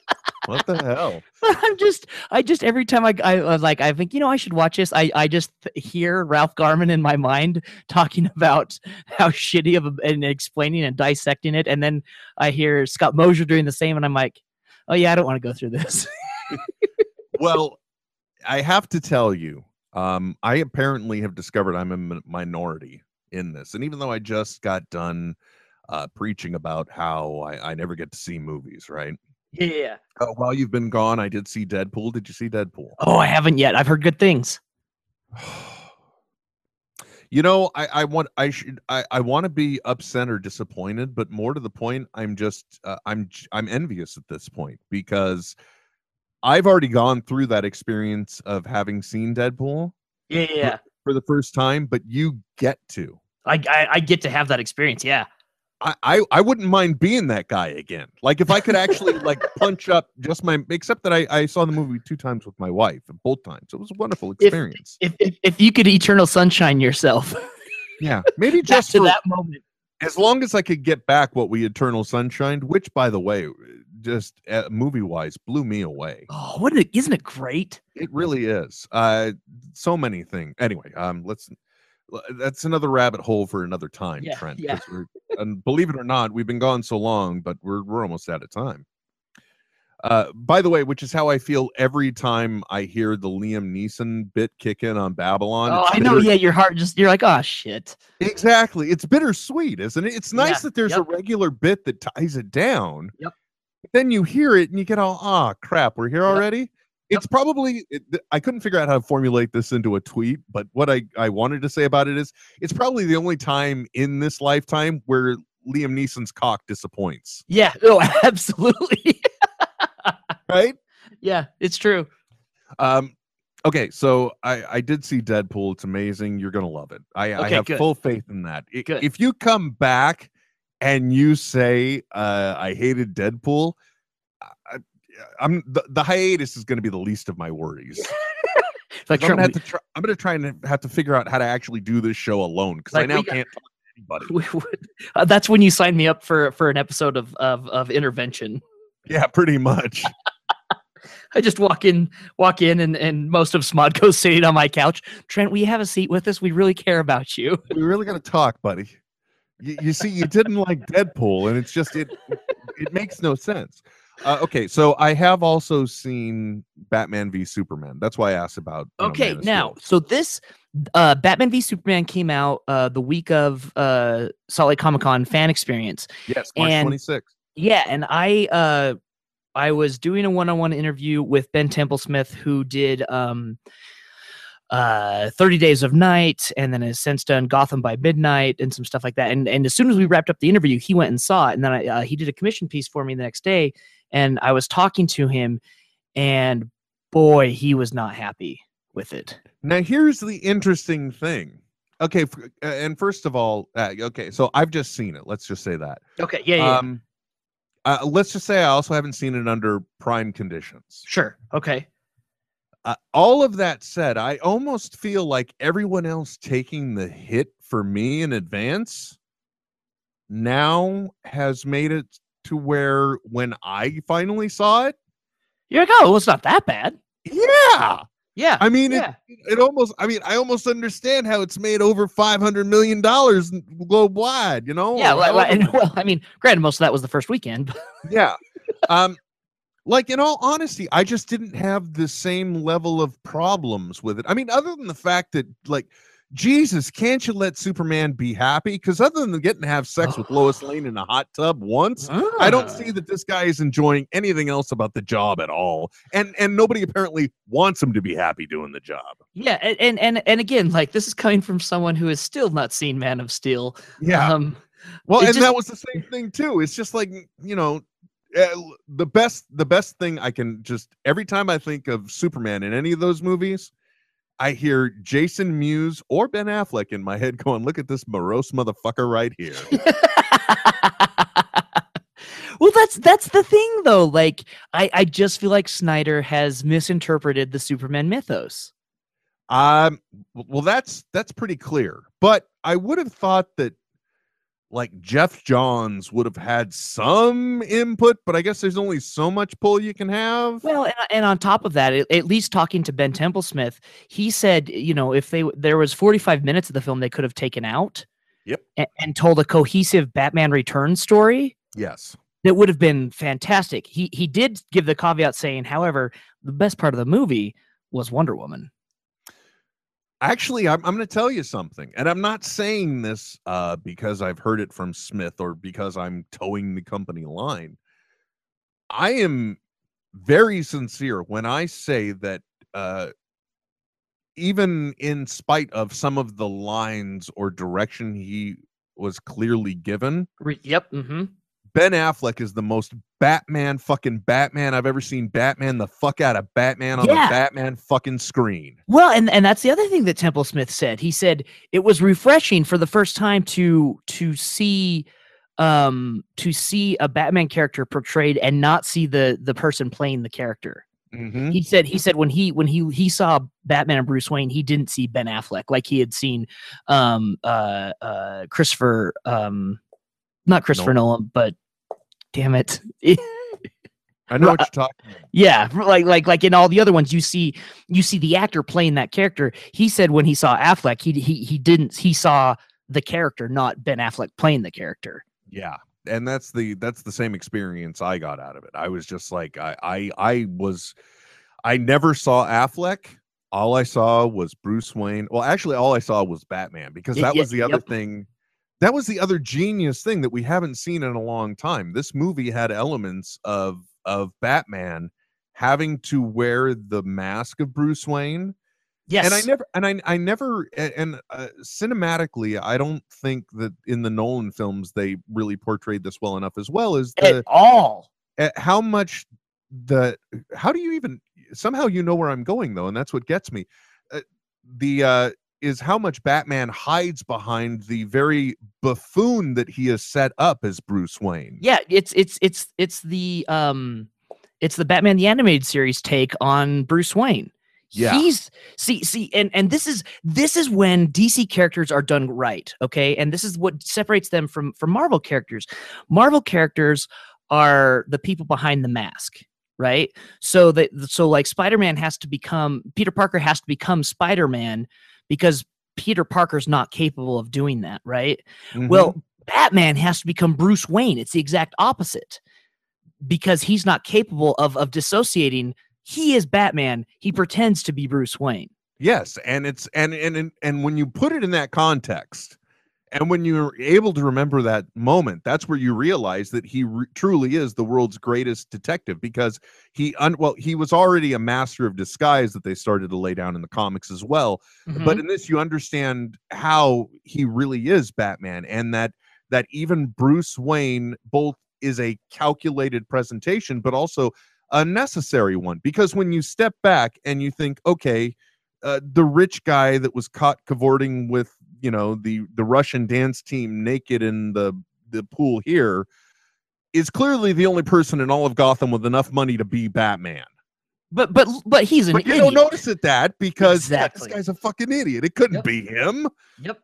what the hell I'm just I just every time I I uh, like I think you know I should watch this. I I just hear Ralph Garman in my mind talking about how shitty of a, and explaining and dissecting it, and then I hear Scott Mosier doing the same, and I'm like, oh yeah, I don't want to go through this. well i have to tell you um i apparently have discovered i'm a minority in this and even though i just got done uh preaching about how i, I never get to see movies right yeah. uh, while you've been gone i did see deadpool did you see deadpool Oh, I haven't yet. I've heard good things. you know i i want i should i, I want to be upset or disappointed but more to the point i'm just uh, I'm I'm envious at this point because i've already gone through that experience of having seen deadpool Yeah, yeah. for the first time but you get to I, I I get to have that experience. Yeah. I, I I wouldn't mind being that guy again. Like if I could actually like punch up just my except that I, I saw the movie two times with my wife and both times. It was a wonderful experience. If if, if you could eternal sunshine yourself yeah. Maybe just to for, that moment. as long as I could get back what we Eternal Sunshine, which by the way, just uh, movie wise blew me away. Oh, it? Isn't it great? It really is. Uh so many things. Anyway, um let's that's another rabbit hole for another time, Yeah, Trent. yeah. we're- and believe it or not, we've been gone so long, but we're we're almost out of time. Uh, by the way, which is how I feel every time I hear the Liam Neeson bit kick in on Babble-On. Oh, I know. Yeah, your heart just you're like, oh shit. Exactly. It's bittersweet, isn't it? It's nice Yeah, that there's a regular bit that ties it down. Yep. Then you hear it and you get all, ah, crap, we're here Yep. already. It's probably, it, I couldn't figure out how to formulate this into a tweet, but what I, I wanted to say about it is it's probably the only time in this lifetime where Liam Neeson's cock disappoints, Yeah. Oh, absolutely. right? yeah, it's true. Um, okay, so I I did see Deadpool. It's amazing. You're gonna love it. I, I have good. full faith in that. If you come back and you say uh, I hated Deadpool, I'm the, the hiatus is going to be the least of my worries. It's like 'Cause I'm, gonna have to try, I'm gonna try and have to figure out how to actually do this show alone because I Like, we now got- can't talk to anybody. we, we would, uh, that's when you sign me up for for an episode of of, of intervention. Yeah, pretty much. I just walk in, walk in, and and most of Smodco's sitting on my couch. Trent, we have a seat with us? We really care about you. We really got to talk, buddy. You, you see, you didn't like Deadpool, and it's just it. It makes no sense. Uh, okay, so I have also seen Batman v Superman. That's why I asked about. you know, Okay, now, so this uh Batman v Superman came out uh the week of uh Salt Lake Comic Con fan experience. yes, March and- twenty sixth. Yeah, and I uh I was doing a one-on-one interview with Ben Templesmith, who did um uh 30 Days of Night and then has since done Gotham by Midnight and some stuff like that. And and as soon as we wrapped up the interview, he went and saw it and then I, uh, he did a commission piece for me the next day and I was talking to him and boy, he was not happy with it. Now, here's the interesting thing. Okay, uh, and first of all, uh, okay, so I've just seen it. Let's just say that. Okay, yeah, yeah. yeah. Um, uh, let's just say I also haven't seen it under prime conditions. sure. Okay. Uh, all of that said, I almost feel like everyone else taking the hit for me in advance now has made it to where when I finally saw it, You're like, oh, well, it's not that bad. yeah, Yeah. I mean, yeah. it, it almost, I mean, I almost understand how it's made over five hundred million dollars globe wide. You know, yeah, well, well, and, well, I mean, granted, most of that was the first weekend. yeah um like in all honesty i just didn't have the same level of problems with it i mean other than the fact that like jesus can't you let superman be happy? Because other than getting to have sex with lois lane in a hot tub once i don't see that this guy is enjoying anything else about the job at all. And and nobody apparently wants him to be happy doing the job. Yeah, and and and again, like this is coming from someone who has still not seen Man of Steel. Um, Well, and that was the same thing too. It's just like you know, uh, the best the best thing I can just every time I think of Superman in any of those movies, I hear Jason Mewes or Ben Affleck in my head going, "Look at this morose motherfucker right here." well, that's that's the thing, though. Like, I I just feel like Snyder has misinterpreted the Superman mythos. um, well, that's that's pretty clear. But I would have thought that. Like Geoff Johns would have had some input, but I guess there's only so much pull you can have. Well, and, uh, and on top of that, at, least talking to Ben Templesmith, he said, you know, if they there was 45 minutes of the film they could have taken out, Yep. and, and told a cohesive Batman Return story, Yes. that would have been fantastic. He he did give the caveat saying, however, the best part of the movie was Wonder Woman. Actually, I'm, I'm going to tell you something, and I'm not saying this uh, because I've heard it from Smith or because I'm toeing the company line. I am very sincere when I say that uh, even in spite of some of the lines or direction he was clearly given, yep. Mm-hmm. Ben Affleck is the most Batman fucking Batman I've ever seen. Batman the fuck out of Batman on Yeah. the Batman fucking screen. Well, and and that's the other thing that Templesmith said. He said it was refreshing for the first time to to see um to see a Batman character portrayed and not see the the person playing the character. Mhm. He said he said when he when he he saw Batman and Bruce Wayne, he didn't see Ben Affleck like he had seen um uh uh Christopher um not Christopher Nolan, but damn it. I know what you're talking about. Yeah, like like like in all the other ones, you see you see the actor playing that character. He said when he saw Affleck, he he he didn't he saw the character, not Ben Affleck playing the character. Yeah. And that's the that's the same experience I got out of it. I was just like I I I was I never saw Affleck. All I saw was Bruce Wayne. Well, actually all I saw was Batman because that yeah, was the other thing. That was the other genius thing that we haven't seen in a long time. This movie had elements of of Batman having to wear the mask of Bruce Wayne Yes, and I never and I I never and uh, cinematically I don't think that in the Nolan films they really portrayed this well enough as well as at all. uh, how much the how do you even somehow you know where I'm going though and that's what gets me uh, the uh is how much Batman hides behind the very buffoon that he has set up as Bruce Wayne. Yeah, it's it's it's it's the um it's the Batman the animated series take on Bruce Wayne. Yeah. He's see see and and this is this is when DC characters are done right, okay? And this is what separates them from from Marvel characters. Marvel characters are the people behind the mask. right? So that so like Spider-Man has to become Peter Parker has to become Spider-Man because Peter Parker's not capable of doing that, right? Mhm. Well, Batman has to become Bruce Wayne. It's the exact opposite because he's not capable of of dissociating. He is Batman. He pretends to be Bruce Wayne. Yes, and it's and and and, and when you put it in that context, and when you're able to remember that moment, that's where you realize that he re- truly is the world's greatest detective because he un- well he was already a master of disguise that they started to lay down in the comics as well. But in this, you understand how he really is Batman, and that that even Bruce Wayne both is a calculated presentation, but also a necessary one. Because when you step back and you think, okay, uh, the rich guy that was caught cavorting with you know the the Russian dance team naked in the the pool here is clearly the only person in all of Gotham with enough money to be Batman. but but but he's an But you idiot. don't notice it that because Exactly. this guy's a fucking idiot. It couldn't Yep. be him. Yep.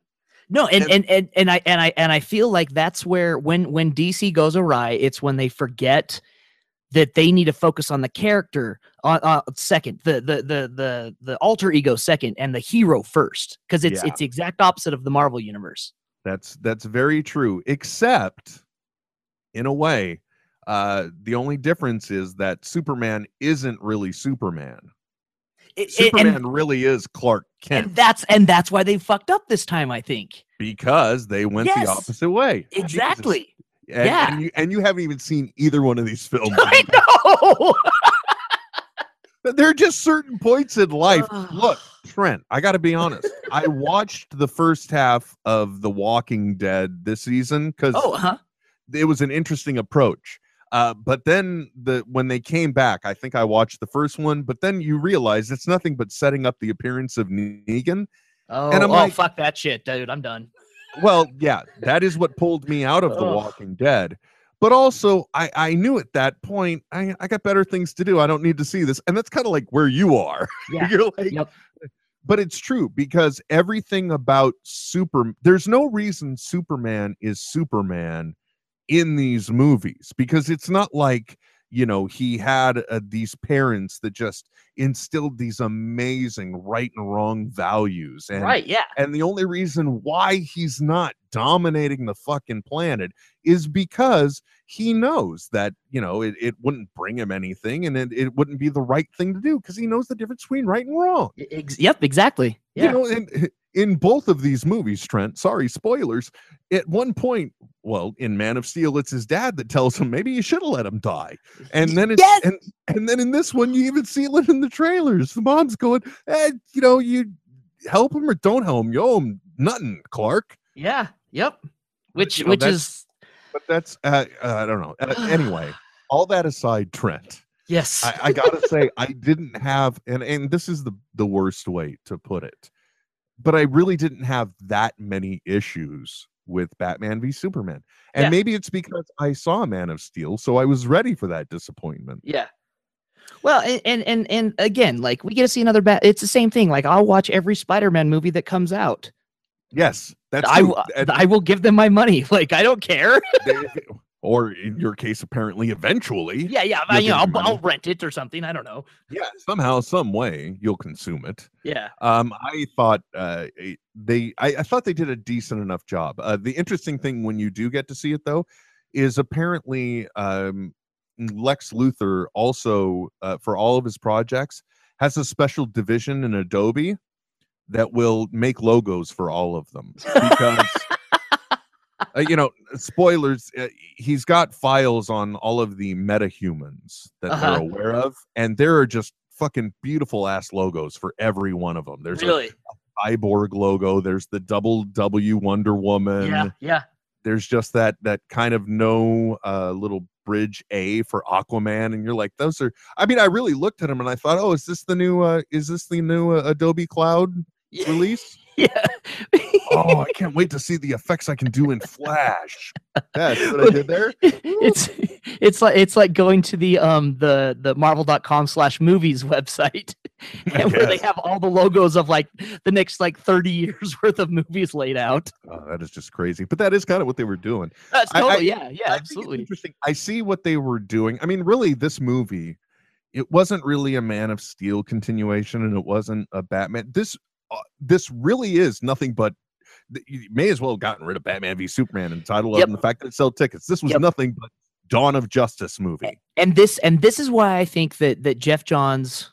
No, and, And- and and and I and I and I feel like that's where when when DC goes awry, it's when they forget that they need to focus on the character on uh, second, the the the the the alter ego second, and the hero first, because it's Yeah. it's the exact opposite of the Marvel universe. That's that's very true. Except, in a way, uh, the only difference is that Superman isn't really Superman. It- Superman and, really is Clark Kent and that's and that's why they fucked up this time. I think because they went Yes. the opposite way. Jesus. And, Yeah. and you and you haven't even seen either one of these films. I know. There are just certain points in life. Look, Trent, I got to be honest. I watched the first half of The Walking Dead this season because oh, huh. it was an interesting approach. Uh, but then the when they came back, I think I watched the first one. But then you realize it's nothing but setting up the appearance of Negan. Oh, I'm oh like- fuck that shit, dude. I'm done. Well, yeah, that is what pulled me out of The Ugh. Walking Dead. But also, I I knew at that point I I got better things to do. I don't need to see this, and that's kind of like where you are. Yeah. You're like, Yep. but it's true because everything about super there's no reason Superman is Superman in these movies because it's not like you know he had uh, these parents that just instilled these amazing right and wrong values and right? Yeah. and the only reason why he's not dominating the fucking planet is because he knows that, you know, it, it wouldn't bring him anything and it, it wouldn't be the right thing to do because he knows the difference between right and wrong. Yep. Exactly. Yeah. You know, in, in both of these movies, Trent, sorry, spoilers, at one point, well, in Man of Steel, it's his dad that tells him maybe you should have let him die. And then it's Yes! and and then in this one, you even see it in the trailers. The mom's going, eh, you know, you help him or don't help him. You owe him nothing, Clark. Yeah. Yep. Which you know, which that's- is But that's uh, uh, I don't know. Uh, anyway, all that aside, Trent, yes. I, I gotta say I didn't have, and and this is the the worst way to put it, but I really didn't have that many issues with Batman v Superman, and Yeah. maybe it's because I saw Man of Steel, so I was ready for that disappointment. yeah. Well, and, and and again, like we get to see another bat. It's the same thing. Like I'll watch every Spider-Man movie that comes out. Yes, that's I true. I will give them my money. Like I don't care. they- or in your case, apparently, eventually, yeah, yeah. I, you know, I'll. I'll rent it or something. I don't know. yeah, somehow, some way, you'll consume it. Yeah. Um, I thought uh, they, I, I thought they did a decent enough job. Uh, the interesting thing when you do get to see it, though, is apparently um, Lex Luthor also, uh, for all of his projects, has a special division in Adobe that will make logos for all of them because. Uh, you know, spoilers. Uh, he's got files on all of the metahumans that Uh-huh. they're aware of, and there are just fucking beautiful ass logos for every one of them. There's really. a cyborg logo. There's the double W Wonder Woman. Yeah. Yeah. There's just that that kind of no uh, little bridge A for Aquaman, and you're like, those are. I mean, I really looked at them and I thought, oh, is this the new? Uh, is this the new uh, Adobe Cloud release? Yeah. oh, I can't wait to see the effects I can do in Flash. That's what I did there. it's it's like it's like going to the um the the marvel.com slash movies website and where they have all the logos of like the next like 30 years worth of movies laid out Oh, that is just crazy. But that is kind of what they were doing. that's I- I- totally yeah yeah I absolutely interesting. I see what they were doing. I mean, really, this movie it wasn't really a Man of Steel continuation, and it wasn't a Batman. This uh, this really is nothing but. You may as well have gotten rid of Batman v Superman and title Yep. of and the fact that it sold tickets. This was Yep. nothing but Dawn of Justice movie. and this and this is why I think that that Geoff Johns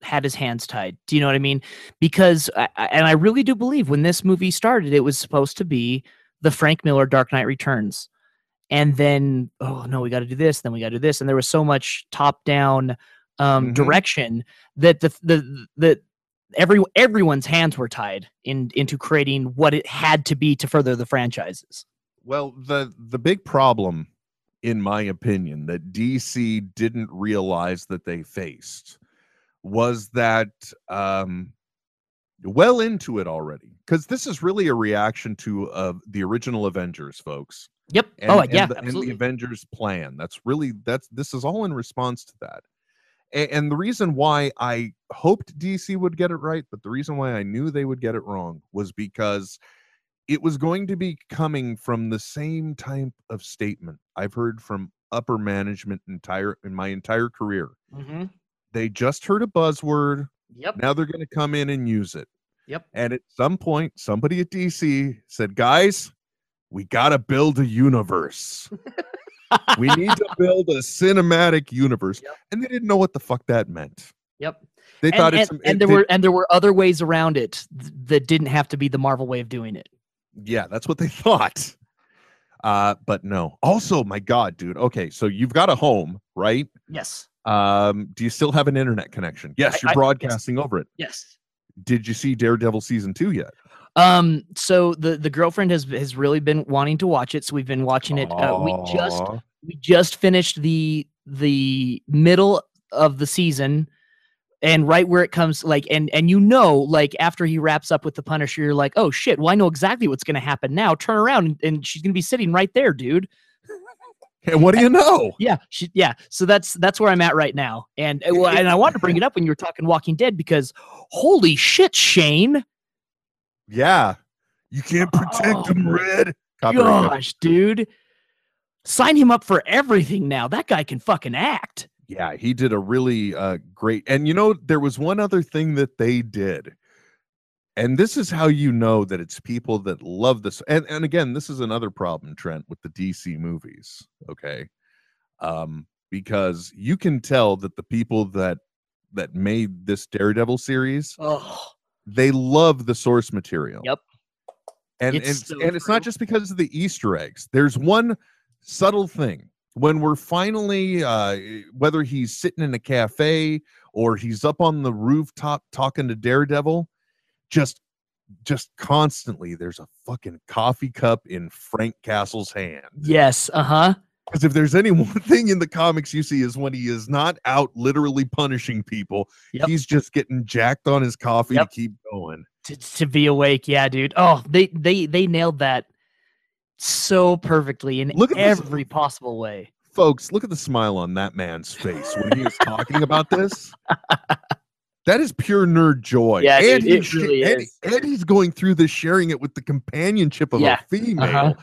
had his hands tied. Do you know what I mean? Because I, and I really do believe when this movie started, it was supposed to be the Frank Miller Dark Knight Returns, and then oh no, we got to do this, then we got to do this, and there was so much top down um, Mhm. direction that the the the every everyone's hands were tied in into creating what it had to be to further the franchises. Well, the the big problem, in my opinion, that DC didn't realize that they faced was that um well into it already because this is really a reaction to uh, the original avengers folks Yep. and, oh and yeah, the, and the avengers plan that's really that's this is all in response to that And the reason why i hoped dc would get it right but the reason why i knew they would get it wrong was because it was going to be coming from the same type of statement I've heard from upper management entire in my entire career. Mhm. They just heard a buzzword. Yep. Now they're going to come in and use it. Yep. And at some point, somebody at DC said, "Guys, we got to build a universe. we need to build a cinematic universe." Yep. And they didn't know what the fuck that meant. Yep. They and, thought and, it's and it- there they- were and there were other ways around it that didn't have to be the Marvel way of doing it. Yeah, that's what they thought. Uh, but no. Also, my God, dude. Okay, so you've got a home, right? Yes. Um, do you still have an internet connection? Yes, I- you're I- yes. broadcasting over it. Yes. Did you see Daredevil season two yet? Um. So the the girlfriend has has really been wanting to watch it, so we've been watching it. Uh, we just we just finished the the middle of the season and right where it comes like and and you know like after he wraps up with the punisher you're like oh shit well i know exactly what's going to happen now turn around and, and she's going to be sitting right there dude And what do you know? yeah she, yeah so that's that's where i'm at right now and well, and i wanted to bring it up when you were talking walking dead because holy shit shane Yeah, you can't protect him, Oh, Red. Copyright. gosh dude sign him up for everything now that guy can fucking act Yeah, he did a really uh, great. And you know, there was one other thing that they did. And this is how you know that it's people that love this. And and again, this is another problem, Trent, with the DC movies. Okay. Um, because you can tell that the people that that made this Daredevil series, oh they love the source material. Yep. And It's and, so and it's not just because of the Easter eggs. There's one subtle thing. When we're finally uh whether he's sitting in a cafe or he's up on the rooftop talking to Daredevil, just just constantly there's a fucking coffee cup in Frank Castle's hand. yes uh-huh Because if there's any one thing in the comics you see is when he is not out literally punishing people, Yep. he's just getting jacked on his coffee Yep. to keep going. to, to be awake yeah dude oh they they they nailed that so perfectly in Look at this- every possible way Folks, look at the smile on that man's face when he was talking about this. That is pure nerd joy. Yeah, and, it he's really and- is. and he's going through this, sharing it with the companionship of Yeah, a female. uh-huh.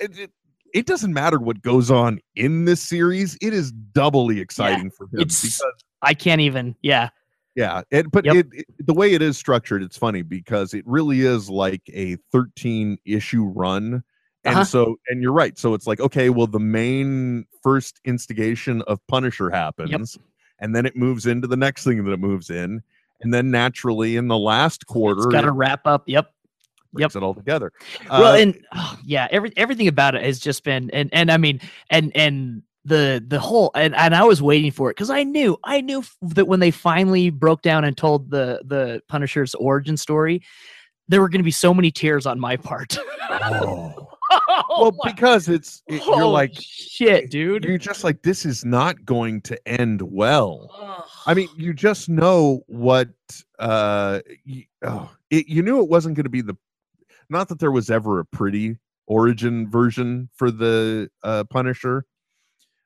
It, it- it doesn't matter what goes on in this series; it is doubly exciting for him it's- because i can't even yeah Yeah, it, but Yep. it, it the way it is structured, it's funny because it really is like a 13 issue run. And Uh-huh. so, and you're right. So it's like, okay, well, the main first instigation of Punisher happens, and then it moves into the next thing that it moves in. And then naturally in the last it's quarter, got to wrap up yep brings it all together. well Uh, and oh, yeah every, everything about it has just been and and i mean and and the the whole and, and i was waiting for it because i knew i knew that when they finally broke down and told the the punisher's origin story there were going to be so many tears on my part oh. oh, well, my- because it's, it- you're oh, like, shit dude you're just like, this is not going to end well. Ugh. I mean, you just know what uh y- oh, it, you knew it wasn't going to be the not that there was ever a pretty origin version for the uh Punisher,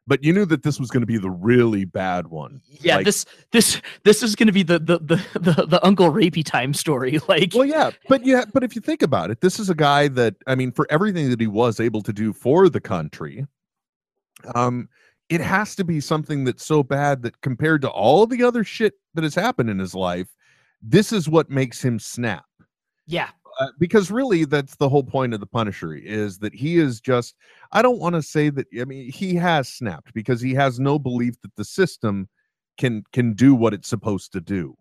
but you knew that this was going to be the really bad one. yeah like- this this this is going to be the the, the the the uncle rapey time story like Well, yeah, but yeah, but if you think about it, this is a guy that I mean, for everything that he was able to do for the country, um, it has to be something that's so bad that compared to all the other shit that has happened in his life, this is what makes him snap. Yeah. Uh, because really that's the whole point of the punisher is that he is just i don't want to say that i mean he has snapped because he has no belief that the system can can do what it's supposed to do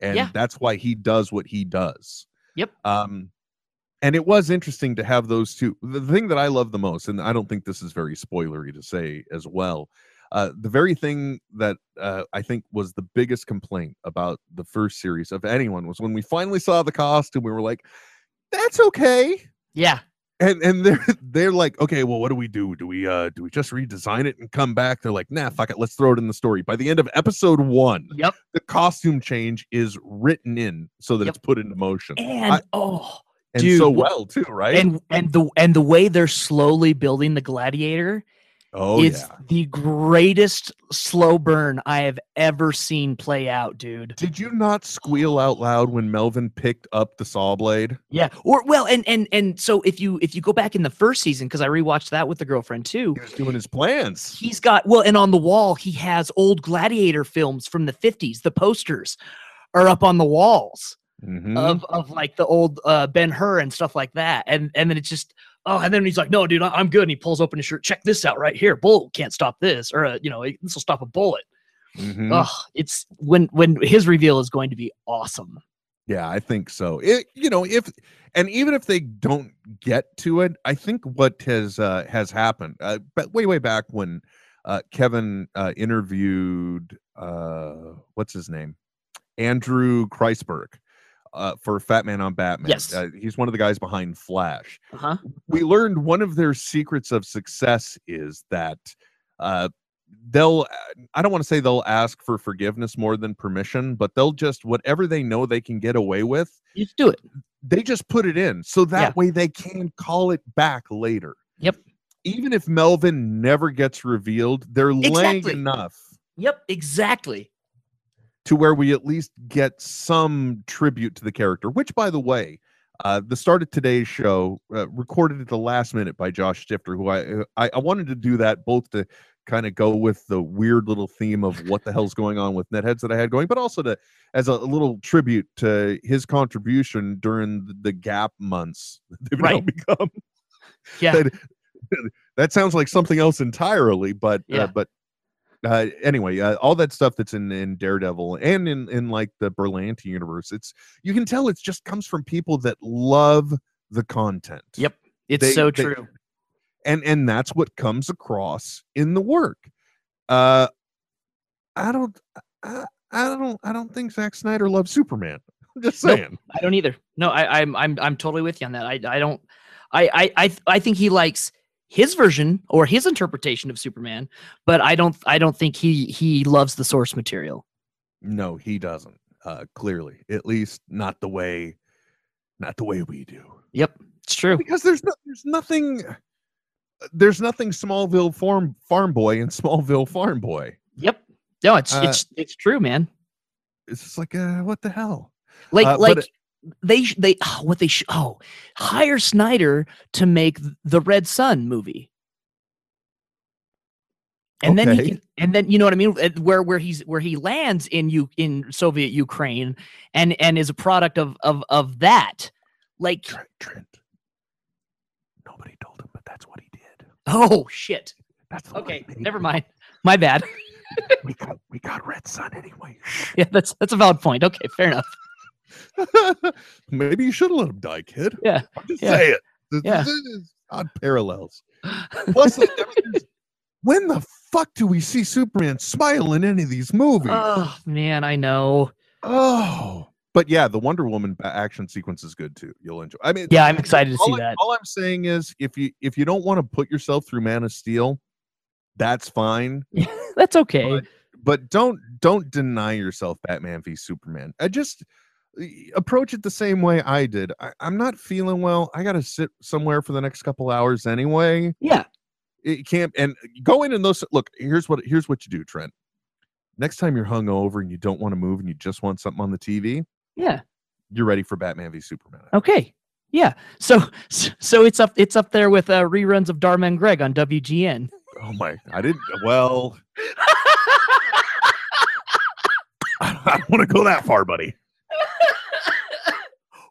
and Yeah. that's why he does what he does Yep. um and it was interesting to have those two the thing that i love the most and i don't think this is very spoilery to say as well uh the very thing that uh i think was the biggest complaint about the first series of anyone was when we finally saw the costume we were like that's okay Yeah. and and they're they're like okay well what do we do do we uh do we just redesign it and come back they're like nah fuck it let's throw it in the story by the end of episode one Yep. the costume change is written in so that Yep. it's put into motion And I- oh, and dude, so well too right and and the and the way they're slowly building the gladiator oh is yeah the greatest slow burn I have ever seen play out, dude. did you not squeal out loud when melvin picked up the saw blade Yeah. Or well, and and and so if you if you go back in the first season, because I rewatched that with the girlfriend too, he was doing his plans he's got well, and on the wall he has old gladiator films from the fifties. The posters are up on the walls Mhm. of of like the old uh, Ben Hur and stuff like that, and and then it's just. Oh, and then he's like, "No, dude, I- I'm good." And he pulls open his shirt. Check this out right here. Bullet can't stop this, or uh, you know, this will stop a bullet. Mhm. Oh, it's when when his reveal is going to be awesome. Yeah, I think so. It, you know, if and even if they don't get to it, I think what has uh, has happened, uh, but way way back when uh, Kevin uh, interviewed uh, what's his name, Andrew Kreisberg, uh, for Fat Man on Batman. Yes. uh, he's one of the guys behind Flash. Uh huh. we learned one of their secrets of success is that uh they'll i don't want to say they'll ask for forgiveness more than permission but they'll just whatever they know they can get away with just do it. they just put it in so that Yeah. way they can call it back later Yep. even if melvin never gets revealed they're laying enough Yep. Exactly. To where we at least get some tribute to the character which by the way uh, the start of today's show uh, recorded at the last minute by josh stifter who I, I i wanted to do that both to kind of go with the weird little theme of what the hell's going on with netheads that i had going but also to as a, little tribute to his contribution during the, gap months that they've now Right. become Yeah. that, that sounds like something else entirely but Yeah. uh, but uh, anyway, uh, all that stuff that's in in Daredevil and in in like the Berlanti universe, it's you can tell it just comes from people that love the content. Yep. It's They- so they- true. and and that's what comes across in the work. Uh, I don't, I, I don't, I don't think Zack Snyder loves Superman. I'm just saying. I don't either. No, I, I'm I'm I'm totally with you on that. I I don't. I I I I think he likes his version or his interpretation of Superman, but I don't I don't think he he loves the source material. No, he doesn't. Uh, clearly, at least not the way, not the way we do. Yep, it's true. because there's no, there's nothing there's nothing Smallville farm farm boy and Smallville farm boy. Yep. No, it's Uh, it's it's true, man. It's just like uh, what the hell? Like uh, like it- they they oh, what they sh- oh hire Snyder to make the Red Sun movie. And then he can, and then you know what I mean where where he's where he lands in you in Soviet Ukraine and and is a product of of of that. Like Trent, Trent. Nobody told him, but that's what he did. oh shit. That's Okay, never mind. My bad. We got we got Red Sun anyway. yeah, that's that's a valid point. Okay, fair enough. Maybe you should let him die, kid. Yeah, I'm just yeah. saying. This, Yeah. this is odd parallels. Plus, like, I mean, there's- when the fuck do we see Superman smile in any of these movies? oh man, I know. Oh, but yeah, the Wonder Woman action sequence is good too. You'll enjoy. I mean, Yeah, I'm excited to see I, that. all I'm saying is, if you if you don't want to put yourself through Man of Steel, that's fine. That's okay. But- But don't don't deny yourself Batman v Superman. I just approach it the same way I did. I, I'm not feeling well. I got to sit somewhere for the next couple hours anyway. Yeah. It can't and go in and those look. Here's what here's what you do, Trent. Next time you're hungover and you don't want to move and you just want something on the TV, Yeah. you're ready for Batman v Superman. Okay. Yeah. So so it's up it's up there with uh, reruns of Dharma and Greg on WGN. Oh my! I didn't. Well, I don't want to go that far, buddy.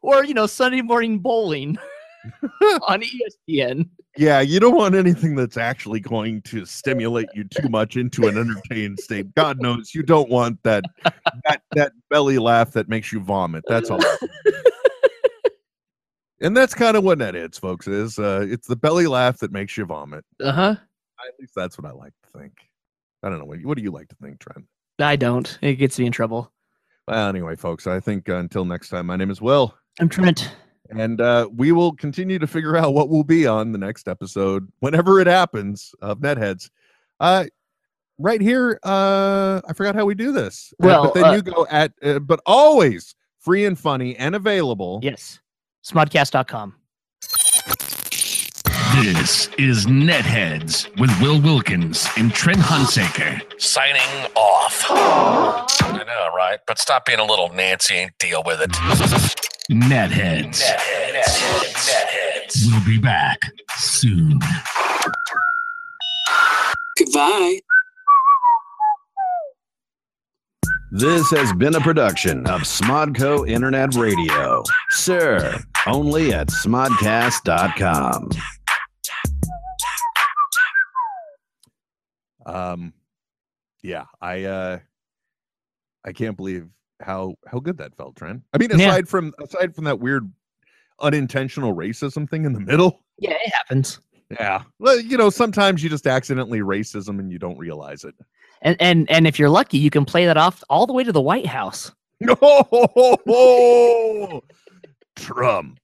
Or you know Sunday morning bowling on ESPN. Yeah, you don't want anything that's actually going to stimulate you too much into an entertained state. God knows you don't want that that that belly laugh that makes you vomit. That's all. and that's kind of what that is, folks. Is uh, it's the belly laugh that makes you vomit. Uh huh. At least that's what I like to think. I don't know. What, what do you like to think, Trent? I don't. It gets me in trouble. Well, anyway, folks, I think uh, until next time, my name is Will. I'm Trent. And uh, we will continue to figure out what will be on the next episode whenever it happens of Netheads. Uh, right here, uh, I forgot how we do this. Uh, Well, but then uh, you go at, uh, but always free and funny and available. Yes. Smodcast.com. This is Netheads with Will Wilkins and Trent Hunsaker. Signing off. I know, right? But stop being a little Nancy and deal with it. Netheads. Netheads. Netheads. We'll be back soon. Goodbye. This has been a production of Smodco Internet Radio. Sir, only at smodcast.com. Um, yeah, I, uh, I can't believe how how good that felt, Trent. I mean, Yeah. aside from aside from that weird unintentional racism thing in the middle. Yeah, it happens. Yeah. Well, you know, sometimes you just accidentally racism and you don't realize it. And and and if you're lucky, you can play that off all the way to the White House. No, Trump.